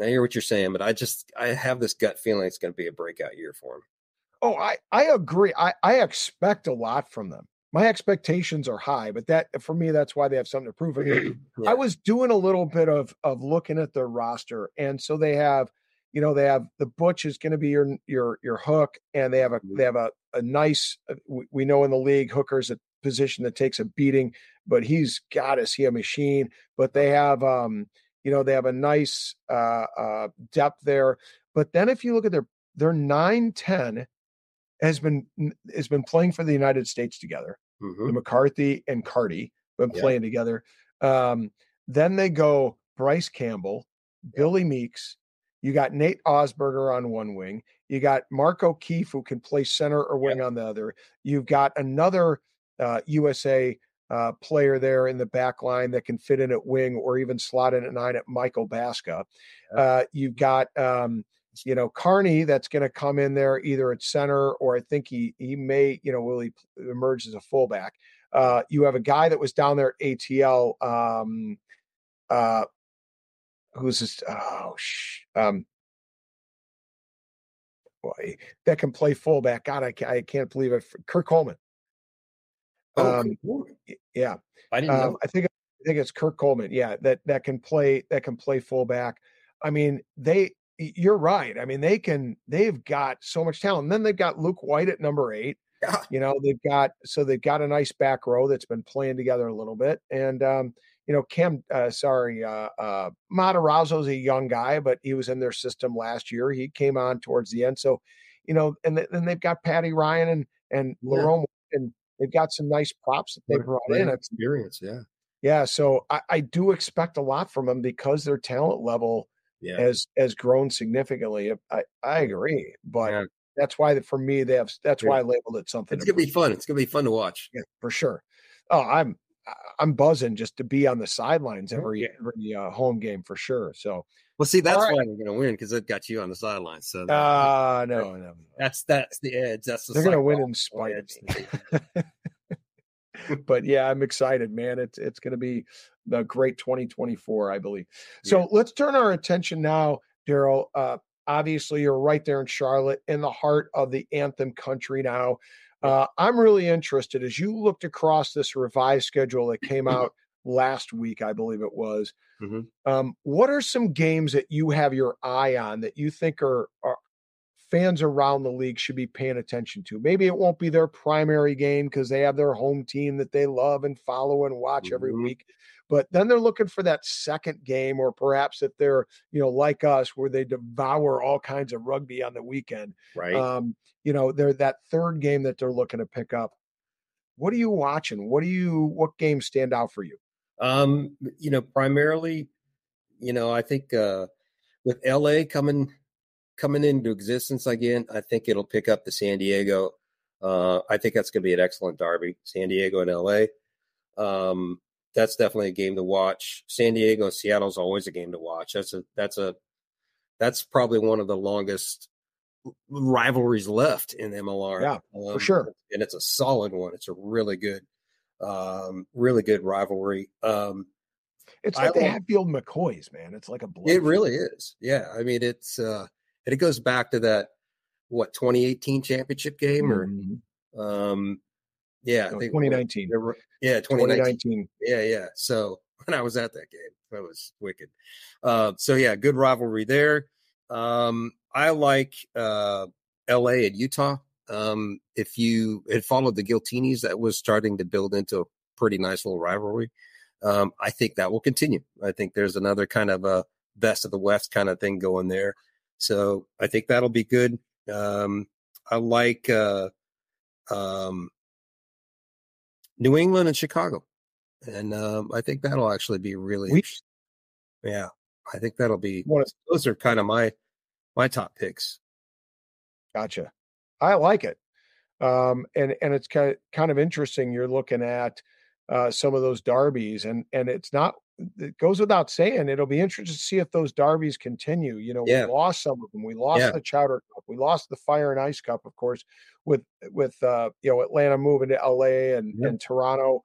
I hear what you're saying, but I just I have this gut feeling it's going to be a breakout year for him. Oh, I I agree. I I expect a lot from them. My expectations are high, but that for me, that's why they have something to prove. I, mean, yeah. I was doing a little bit of of looking at their roster, and so they have, you know, they have the Butch is going to be your your your hook, and they have a mm-hmm. they have a a nice. Uh, we know in the league, Hooker's a position that takes a beating, but he's got to see a machine. But they have, um, you know, they have a nice uh, uh, depth there. But then if you look at their their nine ten has been has been playing for the United States together. Mm-hmm. The McCarthy and Carty been yeah. playing together. Um, then they go Bryce Campbell. Billy Meakes. You got Nate Augspurger on one wing. You got Mark O'Keefe who can play center or wing yeah. on the other. You've got another uh, USA uh, player there in the back line that can fit in at wing or even slot in at nine at Michael Baska. Uh, you've got um, you know, Carney that's going to come in there either at center or I think he he may, you know, will he emerge as a fullback. Uh, you have a guy that was down there at ATL, um, uh, who's this? Oh, sh- um, boy, that can play fullback. God, I, I can't believe it. Kirk Coleman. Oh, um, yeah, I didn't um, I think I think it's Kirk Coleman. Yeah, that that can play that can play fullback. I mean, they you're right. I mean, they can, they've got so much talent. And then they've got Luke White at number eight. Yeah. You know, they've got, so they've got a nice back row that's been playing together a little bit. And, um, you know, Cam, uh, sorry, uh, uh, Matarazzo's a young guy, but he was in their system last year. He came on towards the end. So, you know, and then they've got Paddy Ryan and, and yeah. Larome, and they've got some nice props that they brought in. Experience. Yeah. Yeah. So I, I do expect a lot from them because their talent level yeah. has has grown significantly. I I agree, but yeah. that's why for me they have that's yeah. why I labeled it something. It's gonna be fun. It's gonna be fun to watch. Yeah, for sure. Oh, I'm I'm buzzing just to be on the sidelines every every uh, home game for sure. So. Well, see, that's right. why they're going to win because it got you on the sidelines. So, uh, no, no, that's that's the edge. That's the they're going to win in spite. Of. But yeah, I'm excited, man. It's it's going to be the great 2024, I believe. So yeah. let's turn our attention now, Darryl. Uh, obviously, you're right there in Charlotte, in the heart of the anthem country now. Uh, I'm really interested as you looked across this revised schedule that came out last week, I believe it was. Mm-hmm. Um, what are some games that you have your eye on that you think are, are fans around the league should be paying attention to. Maybe it won't be their primary game because they have their home team that they love and follow and watch mm-hmm. every week. But then they're looking for that second game, or perhaps if they're, you know, like us, where they devour all kinds of rugby on the weekend. Right. Um, you know, they're that third game that they're looking to pick up. What are you watching? What do you what games stand out for you? Um, you know, primarily, you know, I think uh with LA coming coming into existence again, I think it'll pick up the San Diego. Uh, I think that's going to be an excellent derby, San Diego and LA. Um, that's definitely a game to watch. San Diego and Seattle is always a game to watch. That's a that's a that's probably one of the longest rivalries left in MLR. Yeah, um, for sure. And it's a solid one. It's a really good, um, really good rivalry. Um, it's like I, the Hatfield McCoys, man. It's like a blood it really is. Yeah, I mean it's uh, and it goes back to that what 2018 championship game mm-hmm. or um yeah, no, 2019. yeah, 2019. 2019. Yeah, yeah. So when I was at that game, that was wicked. Uh, so yeah, good rivalry there. Um, I like uh, LA and Utah. Um, if you had followed the Giltinis, that was starting to build into a pretty nice little rivalry. Um, I think that will continue. I think there's another kind of a best of the West kind of thing going there. So I think that'll be good. Um, I like uh, um, New England and Chicago, and um, I think that'll actually be really. We, yeah, I think that'll be. Those are kind of my my top picks. Gotcha. I like it. Um, and and it's kind of kind of interesting. You're looking at uh, some of those derbies, and and it's not. It goes without saying. It'll be interesting to see if those derbies continue. You know, Yeah. we lost some of them. We lost Yeah. the Chowder Cup. We lost the Fire and Ice Cup, of course, with with uh, you know Atlanta moving to LA and Yeah. and Toronto.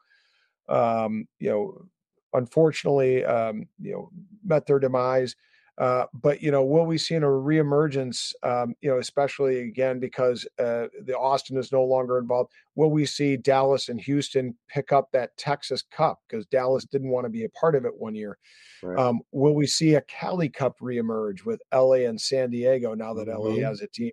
Um, you know, unfortunately, um, you know, met their demise. Uh, but you know, will we see a reemergence? Um, you know, especially again because uh, the Austin is no longer involved. Will we see Dallas and Houston pick up that Texas Cup because Dallas didn't want to be a part of it one year? Right. Um, will we see a Cali Cup reemerge with LA and San Diego now that LA Mhm. has a team?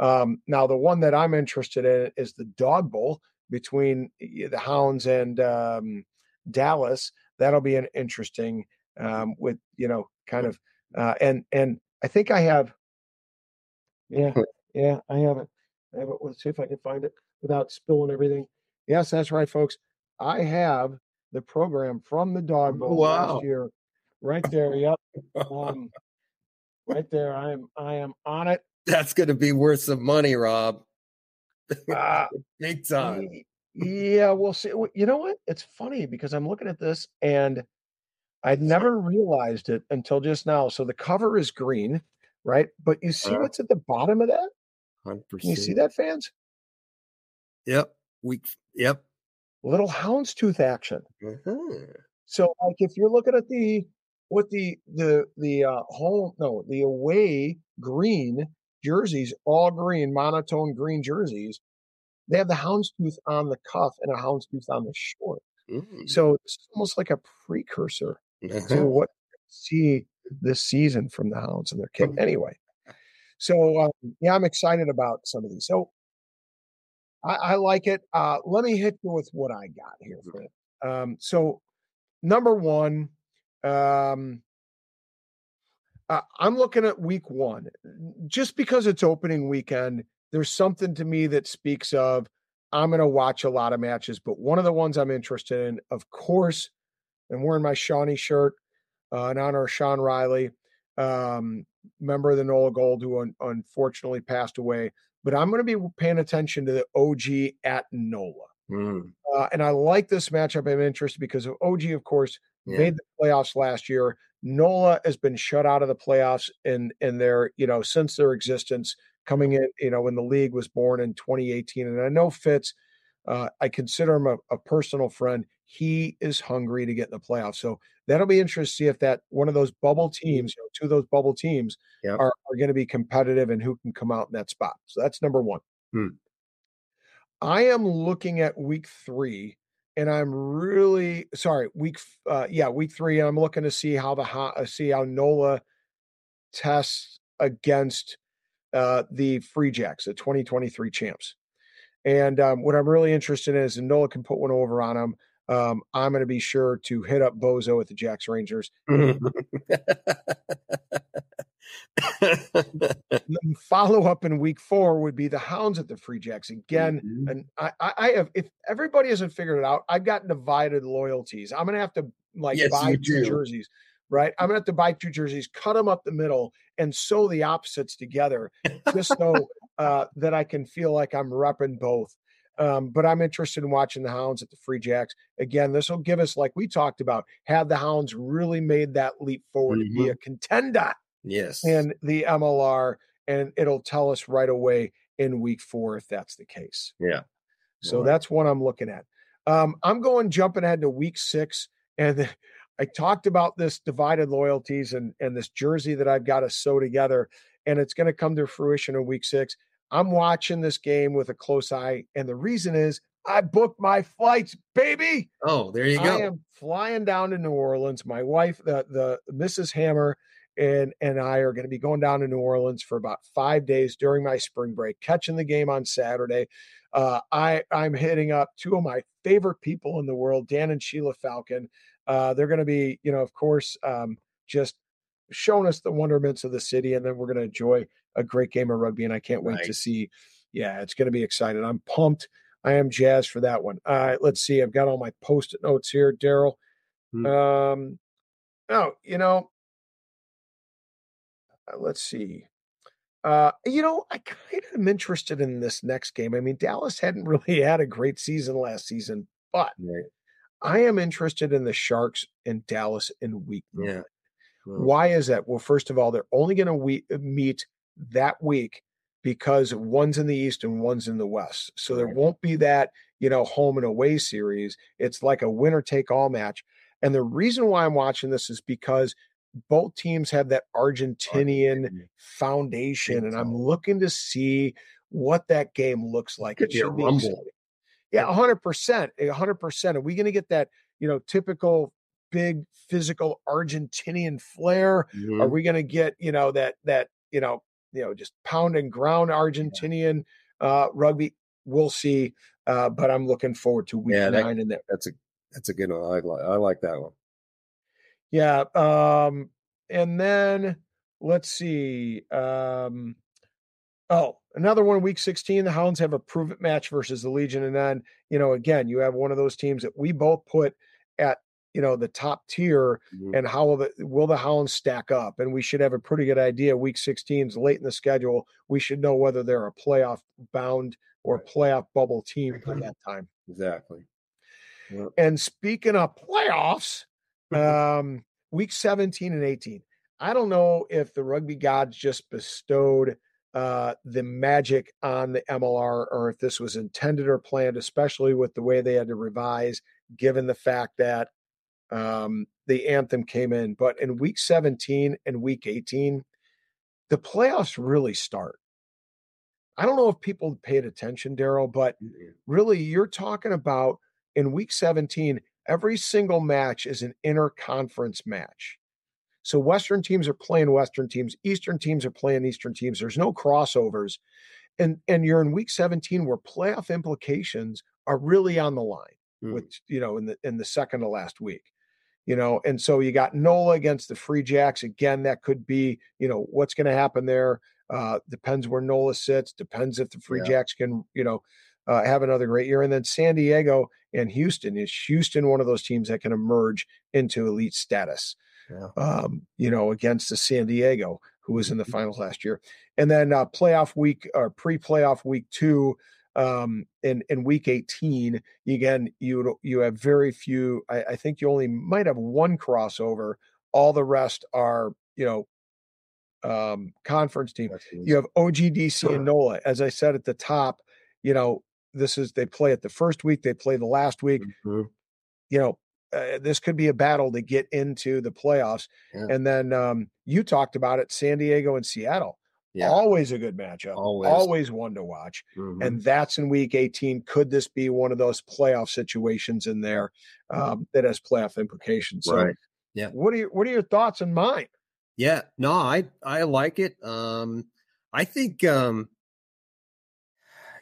Um, now, the one that I'm interested in is the Dog Bowl between the Hounds and um, Dallas. That'll be an interesting um, with you know kind of uh, and and I think I have. Yeah, yeah, I have it. I have it. Let's see if I can find it without spilling everything. Yes, that's right, folks. I have the program from the Dog Bowl Wow. last year, right there. Yep, um, right there. I am. I am on it. That's going to be worth some money, Rob. Uh, Big time. yeah, we'll see. You know what? It's funny because I'm looking at this and I'd never realized it until just now. So the cover is green, right? But you see Uh-huh. what's at the bottom of that? Hundred Can you see that, fans? Yep. We Yep. Little houndstooth action. Mhm. So, like, if you're looking at the what the the the uh, home no the away green jerseys, all green monotone green jerseys, they have the houndstooth on the cuff and a houndstooth on the short. Mm. So it's almost like a precursor to Uh-huh. what see this season from the Hounds and their kit. Anyway, so um, yeah, I'm excited about some of these. So I, I like it. Uh, let me hit you with what I got here for it. Um, so number one, um, uh, I'm looking at week one. Just because it's opening weekend, there's something to me that speaks of I'm going to watch a lot of matches, but one of the ones I'm interested in, of course, I'm wearing my Shawnee shirt uh, in honor of Sean Riley, um, member of the NOLA Gold, who un- unfortunately passed away. But I'm going to be paying attention to the OG at NOLA. Mm. Uh, and I like this matchup. I'm interested because of OG, of course, Yeah. made the playoffs last year. NOLA has been shut out of the playoffs in in their you know since their existence coming in you know when the league was born in 2018. And I know Fitz, uh, I consider him a, a personal friend. He is hungry to get in the playoffs, so that'll be interesting to see if that one of those bubble teams, you know, two of those bubble teams, Yep. are are going to be competitive and who can come out in that spot. So that's number one. Hmm. I am looking at week three, and I'm really sorry. Week, uh, yeah, week three. I'm looking to see how the uh, see how Nola tests against uh, the Free Jacks, the 2023 champs. And um, what I'm really interested in is if Nola can put one over on them. Um, I'm going to be sure to hit up Bozo at the Jacks Rangers. And follow up in week four would be the Hounds at the Free Jacks again. Mhm. And I, I have if everybody hasn't figured it out, I've got divided loyalties. I'm gonna have to like Yes, buy two do. jerseys, right? I'm gonna have to buy two jerseys, cut them up the middle, and sew the opposites together, just so uh, that I can feel like I'm repping both. Um, but I'm interested in watching the Hounds at the Free Jacks again. This will give us, like we talked about, have the Hounds really made that leap forward to be a contender yes. in the MLR, and it'll tell us right away in week four if that's the case. yeah. So Right. that's what I'm looking at. Um, I'm going jumping ahead to week six, and I talked about this divided loyalties and and this jersey that I've got to sew together, and it's going to come to fruition in week six. I'm watching this game with a close eye, and the reason is I booked my flights, baby. Oh, there you go. I am flying down to New Orleans. My wife, the the Mrs. Hammer, and and I are going to be going down to New Orleans for about five days during my spring break, catching the game on Saturday. Uh, I I'm hitting up two of my favorite people in the world, Dan and Sheila Falcon. Uh, they're going to be, you know, of course, um, just showing us the wonderments of the city, and then we're going to enjoy a great game of rugby. And I can't wait to see. Yeah, it's going to be exciting. I'm pumped. I am jazzed for that one. All right, let's see. I've got all my post-it notes here, Darryl. Hmm. Um, oh, you know, uh, let's see. Uh, you know, I kind of am interested in this next game. I mean, Dallas hadn't really had a great season last season, but Right. I am interested in the Sharks in Dallas in week. Yeah. Why is that? Well, first of all, they're only going to we- meet that week because one's in the East and one's in the West. So there won't be that, you know, home and away series. It's like a winner take all match. And the reason why I'm watching this is because both teams have that Argentinian foundation, and I'm looking to see what that game looks like. Could It be a should be rumble. exciting. Yeah, hundred percent, hundred percent. Are we going to get that, you know, typical big physical Argentinian flair? Are Mhm. we going to get, you know, that that you know, you know, just pound and ground Argentinian uh, rugby? We'll see. Uh, but I'm looking forward to week Yeah, that- nine in there. That's a that's a good one. I like I like that one. Yeah. Um, and then let's see. Um, oh, another one, week 16. The Hounds have a prove it match versus the Legion. And then, you know, again, you have one of those teams that we both put you know, the top tier. Mhm. And how will the will the Hounds stack up? And we should have a pretty good idea. Week 16 is late in the schedule. We should know whether they're a playoff bound or playoff bubble team by that time. Exactly. Yep. And speaking of playoffs, um, week 17 and 18. I don't know if the rugby gods just bestowed uh, the magic on the MLR or if this was intended or planned, especially with the way they had to revise, given the fact that um, the anthem came in. But in week 17 and week 18, the playoffs really start. I don't know if people paid attention, Darryl, but really you're talking about in week 17, every single match is an interconference match. So Western teams are playing Western teams, Eastern teams are playing Eastern teams. There's no crossovers. And and you're in week 17 where playoff implications are really on the line with you know in the in the second to last week. You know, and so you got Nola against the Free Jacks. Again, that could be, you know, what's going to happen there. Uh, depends where Nola sits, depends if the Free Yeah. Jacks can, you know, uh, have another great year. And then San Diego and Houston is Houston one of those teams that can emerge into elite status, Yeah. um, you know, against the San Diego, who was in the finals last year. And then uh, playoff week or pre playoff week two. Um, in, in week 18, again, you you have very few. I, I think you only might have one crossover. All the rest are, you know, um, conference team. You have OGDC and NOLA. As I said at the top, you know, this is they play it the first week, they play the last week. Mhm. You know, uh, this could be a battle to get into the playoffs. Yeah. And then um, you talked about it, San Diego and Seattle. Yeah. Always a good matchup. Always. Always one to watch. Mhm. And that's in week 18. Could this be one of those playoff situations in there um, that has playoff implications? So Right. Yeah. what are your what are your thoughts and mine? Yeah, no, I I like it. Um, I think um,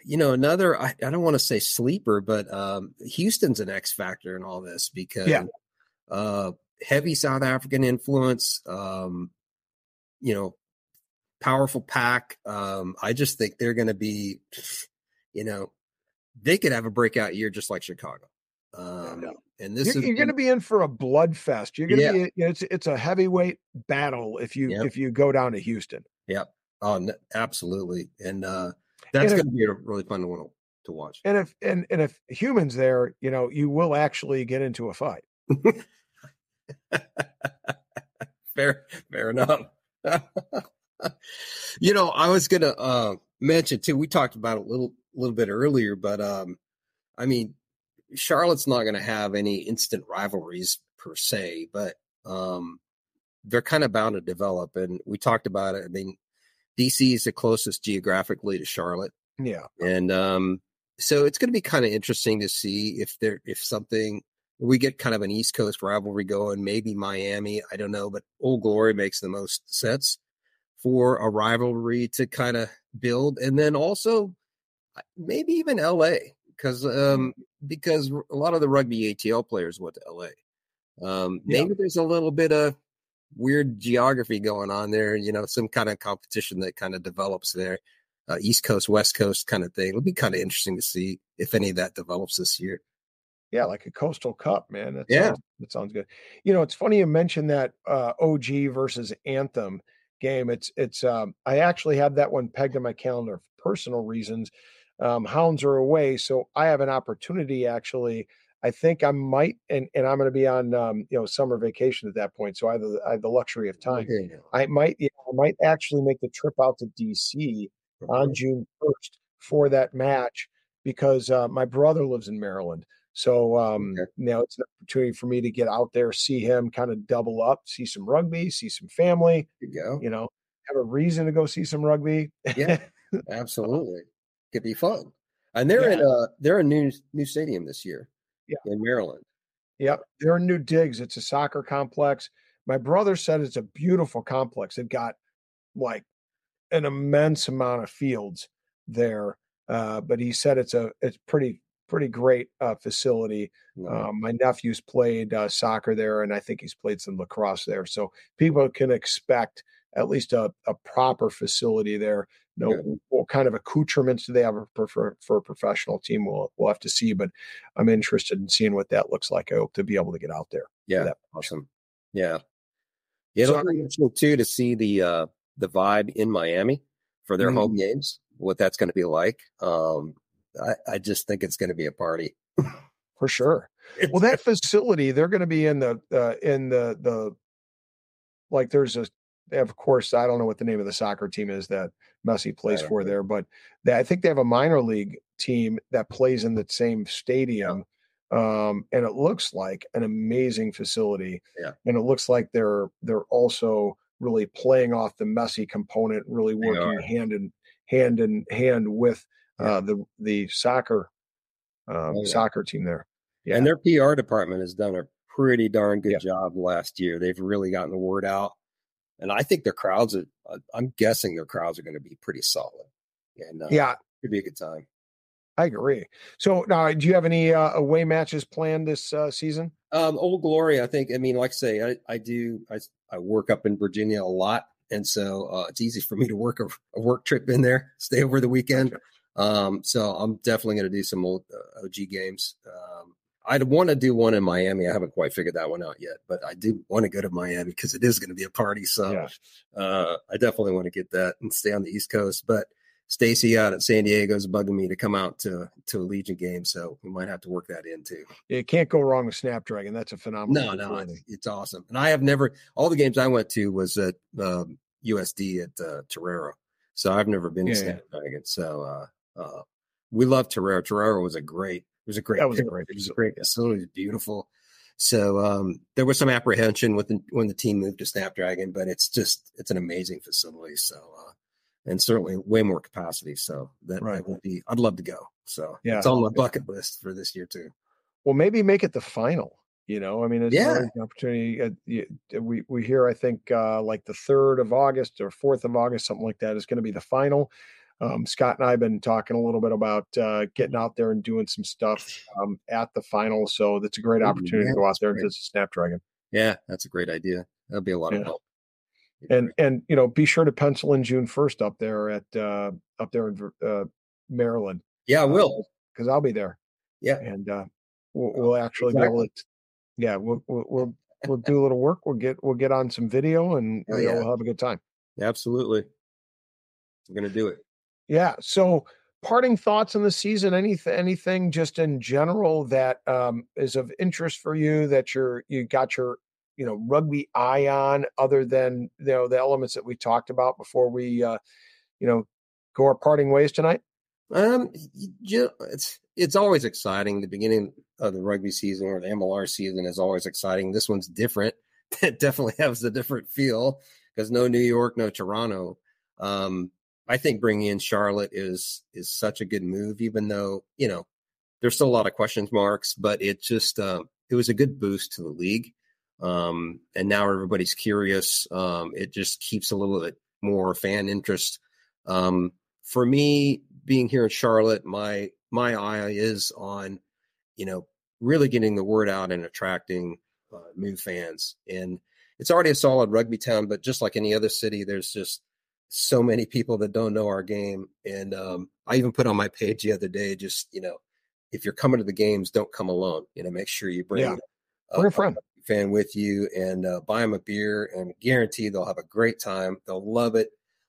you know another. I, I don't want to say sleeper, but um, Houston's an X factor in all this because uh, heavy South African influence. Um, you know, powerful pack. Um, I just think they're going to be, you know, they could have a breakout year just like Chicago. Um, and this You're, you're going to be in for a blood fest. You're going to Yeah. be. It's it's a heavyweight battle if you Yep. if you go down to Houston. Yep. Oh, absolutely. And uh, that's going to be a really fun one to watch. And if and and if humans there, you know, you will actually get into a fight. fair, fair enough. you know, I was gonna uh, mention too. We talked about it a little, little bit earlier, but um, I mean, Charlotte's not going to have any instant rivalries per se, but um, they're kind of bound to develop. And we talked about it. I mean, DC is the closest geographically to Charlotte. Yeah. and um, so it's going to be kind of interesting to see if there if something we get kind of an East Coast rivalry going, maybe Miami, I don't know, but Old Glory makes the most sense for a rivalry to kind of build, and then also maybe even LA because um, because a lot of the rugby ATL players went to LA. Um, Yeah. maybe there's a little bit of weird geography going on there, you know, some kind of competition that kind of develops there uh, East Coast, West Coast kind of thing. It'll be kind of interesting to see if any of that develops this year. Yeah, like a coastal cup, man. That Yeah. sounds, that sounds good. You know, it's funny you mentioned that uh, OG versus Anthem game. It's it's um I actually have that one pegged in my calendar for personal reasons. Um, hounds are away, so I have an opportunity actually. I think I might, and, and I'm going to be on, um, you know, summer vacation at that point. So I have, the, I have the luxury of time. Okay. I might, yeah, I might actually make the trip out to DC on June 1st for that match because uh, my brother lives in Maryland. So um, Okay. now it's an opportunity for me to get out there, see him, kind of double up, see some rugby, see some family. You go. You know, have a reason to go see some rugby. Yeah, absolutely. Could be fun. And they're in Yeah. a they're a new new stadium this year. Yeah. In Maryland. Yep, they're in New Digs. It's a soccer complex. My brother said it's a beautiful complex. It got like an immense amount of fields there, uh, but he said it's a it's pretty pretty great uh, facility. Um, my nephew's played uh, soccer there, and I think he's played some lacrosse there. So people can expect at least a, a proper facility there. You know, Good. what kind of accoutrements do they have for, for, for a professional team? We'll, we'll have to see, but I'm interested in seeing what that looks like. I hope to be able to get out there. yeah. that- Awesome. Yeah. Yeah, it'll be interesting too to see the uh the vibe in Miami for their home games, what that's going to be like. Um I, I just think it's going to be a party. for sure. Well, that facility, they're going to be in the uh, in the the like. There's a, they have, of course, I don't know what the name of the soccer team is that Messi plays for know. there, but they, I think they have a minor league team that plays in the same stadium. Um, and it looks like an amazing facility. Yeah. And it looks like they're they're also really playing off the Messi component, really working hand in hand in hand with Yeah. uh, the the soccer um, Oh, yeah. soccer team there. Yeah. And their PR department has done a pretty darn good Yeah. job last year. They've really gotten the word out. And I think their crowds are, uh, I'm guessing their crowds are going to be pretty solid. And uh, Yeah, could be a good time. I agree. So now, do you have any uh, away matches planned this uh, season? Um, Old Glory, I think. I mean, like I say, I, I do. I, I work up in Virginia a lot, and so uh, it's easy for me to work a, a work trip in there, stay over the weekend. Um, so I'm definitely going to do some old uh, OG games. Um, I'd want to do one in Miami. I haven't quite figured that one out yet, but I do want to go to Miami because it is going to be a party. So Yeah. uh, I definitely want to get that and stay on the East Coast. But Stacy out at San Diego is bugging me to come out to to a Legion game, so we might have to work that in too. You can't go wrong with Snapdragon. That's a phenomenal. No, no, facility. it's, it's awesome. And I have never all the games I went to was at um, USD at uh, Torero, so I've never been to Yeah, yeah. Snapdragon. So uh, uh, we love Torero. Torero was a great. It was a great. That was a great It was a great facility. It was beautiful. So um, there was some apprehension with the, when the team moved to Snapdragon, but it's just it's an amazing facility. So uh, and certainly way more capacity. So that, Right. that would be. I'd love to go. So Yeah. it's on my bucket list for this year too. Well, maybe make it the final. You know, I mean, it's Yeah. an opportunity. Uh, you- we we hear, I think, uh, like the third of August or fourth of August, something like that, is going to be the final. Um, Scott and I have been talking a little bit about uh, getting out there and doing some stuff um, at the final. So that's a great opportunity yeah, to go out there and visit Snapdragon. Yeah, that's a great idea. That'd be a lot Yeah. of help. and and you know be sure to pencil in june 1st up there at uh up there in uh maryland Yeah, I will. because i'll be there Yeah. and uh we'll, we'll actually be able to yeah we'll, we'll we'll we'll do a little work we'll get we'll get on some video and Oh, you know, yeah. we'll have a good time Absolutely. We're gonna do it. Yeah so parting thoughts on the season anything anything just in general that um is of interest for you that you're you got your you know rugby eye on other than you know the elements that we talked about before we uh you know go our parting ways tonight Um, you, it's it's always exciting. The beginning of the rugby season or the MLR season is always exciting. This one's different. It definitely has a different feel because no New York, no Toronto. Um, I think bringing in Charlotte is is such a good move, even though you know there's still a lot of question marks. But it just um, it was a good boost to the league, um, and now everybody's curious. Um, it just keeps a little bit more fan interest. Um, for me, being here in Charlotte, my my eye is on, you know, really getting the word out and attracting uh, new fans. And it's already a solid rugby town, but just like any other city, there's just so many people that don't know our game. And um, I even put on my page the other day, just you know, if you're coming to the games, don't come alone. You know, make sure you bring Yeah. a- Bring a friend. fan with you and uh, buy them a beer and guarantee they'll have a great time. They'll love it.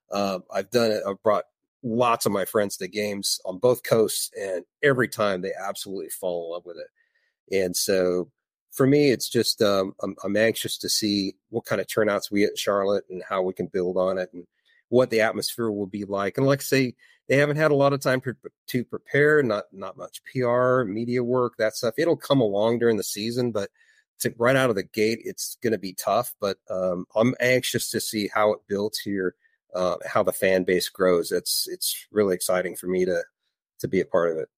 Uh, I've done it. I've brought lots of my friends to games on both coasts, and every time they absolutely fall in love with it. And so for me, it's just um, I'm, I'm, anxious to see what kind of turnouts we get in Charlotte and how we can build on it and what the atmosphere will be like. And like I say, they haven't had a lot of time to, to prepare, not not much PR, media work, that stuff. It'll come along during the season, but to, right out of the gate, it's going to be tough. But um, I'm anxious to see how it builds here, uh, how the fan base grows. It's it's really exciting for me to to be a part of it.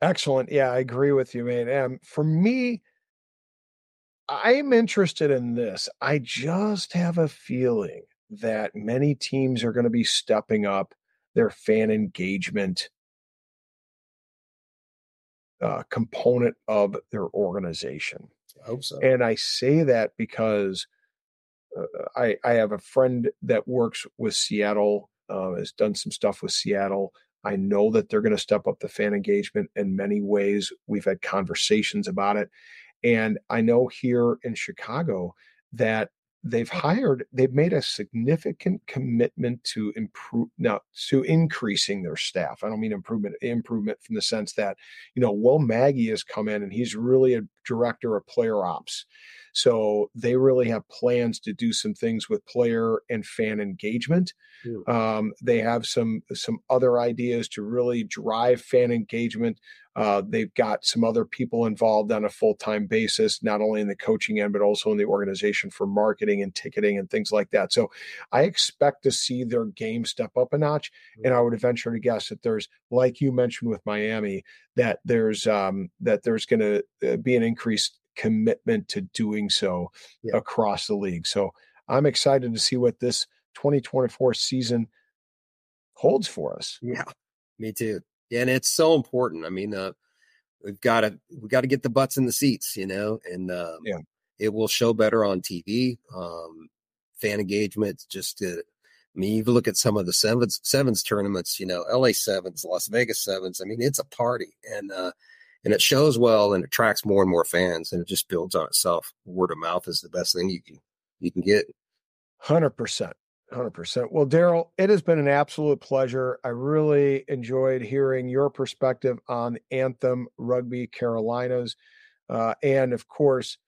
Excellent. Yeah, I agree with you, man. And for me, I'm interested in this. I just have a feeling that many teams are going to be stepping up their fan engagement uh, component of their organization. I hope so. And I say that because uh, I, I have a friend that works with Seattle, uh, has done some stuff with Seattle. I know that they're going to step up the fan engagement in many ways. We've had conversations about it. And I know here in Chicago that they've hired they've made a significant commitment to improve now to increasing their staff. I don't mean improvement improvement from the sense that you know Will Magie has come in and he's really a director of player ops so they really have plans to do some things with player and fan engagement. Mm. Um, they have some some other ideas to really drive fan engagement. Uh, they've got some other people involved on a full time basis, not only in the coaching end, but also in the organization for marketing and ticketing and things like that. So I expect to see their game step up a notch. Mm. And I would venture to guess that there's, like you mentioned with Miami, that there's um, that there's going to uh, be an increased commitment to doing so yeah. across the league. So I'm excited to see what this 2024 season holds for us. Yeah, me too. Yeah, and it's so important. I mean, uh, we've got to we got to get the butts in the seats, you know, and um, yeah, it will show better on TV. Um, fan engagement, just to, I mean, you look at some of the sevens sevens tournaments, you know, LA sevens, Las Vegas sevens. I mean, it's a party, and uh, and it shows well and attracts more and more fans and it just builds on itself. Word of mouth is the best thing you can you can get. 100% 100% well Darryl it has been an absolute pleasure. I really enjoyed hearing your perspective on anthem rugby carolinas uh, and of course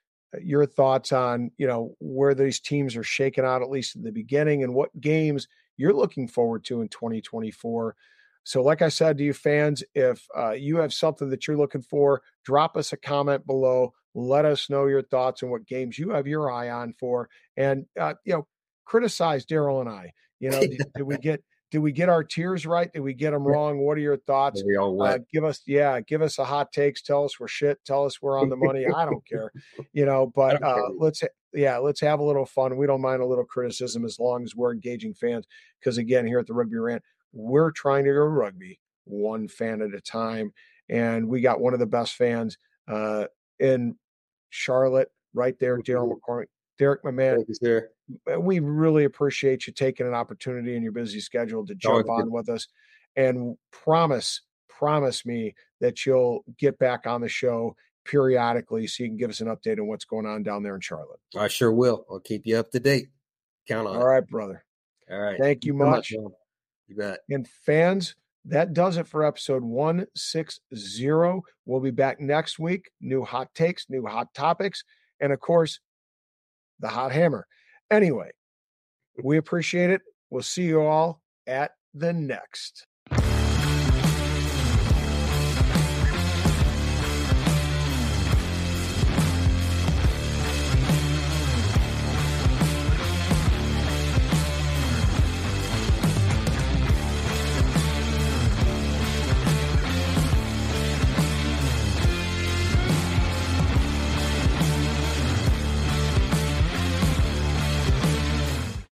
your thoughts on you know where these teams are shaking out at least in the beginning and what games you're looking forward to in 2024 so, like I said to you fans, if uh, you have something that you're looking for, drop us a comment below. Let us know your thoughts and what games you have your eye on for, and uh, you know, criticize Darryl and I. You know, did, did, we get did we get our tiers right? Did we get them wrong? What are your thoughts? Uh, give us, yeah, give us a hot takes. Tell us we're shit. Tell us we're on the money. I don't care, you know. But uh, let's, yeah, let's have a little fun. We don't mind a little criticism as long as we're engaging fans. Because again, here at the Rugby Rant, we're trying to go rugby one fan at a time. And we got one of the best fans uh, in Charlotte right there, Darryl McCormick. Derek, my man, you, uh, we really appreciate you taking an opportunity in your busy schedule to jump on good. with us and promise, promise me that you'll get back on the show periodically so you can give us an update on what's going on down there in Charlotte. I sure will. I'll keep you up to date. Count on All it. right, brother. All right. Thank you much. much you bet. And fans, that does it for episode 160. We'll be back next week. New hot takes, new hot topics, and of course, the hot hammer. Anyway, we appreciate it. We'll see you all at the next.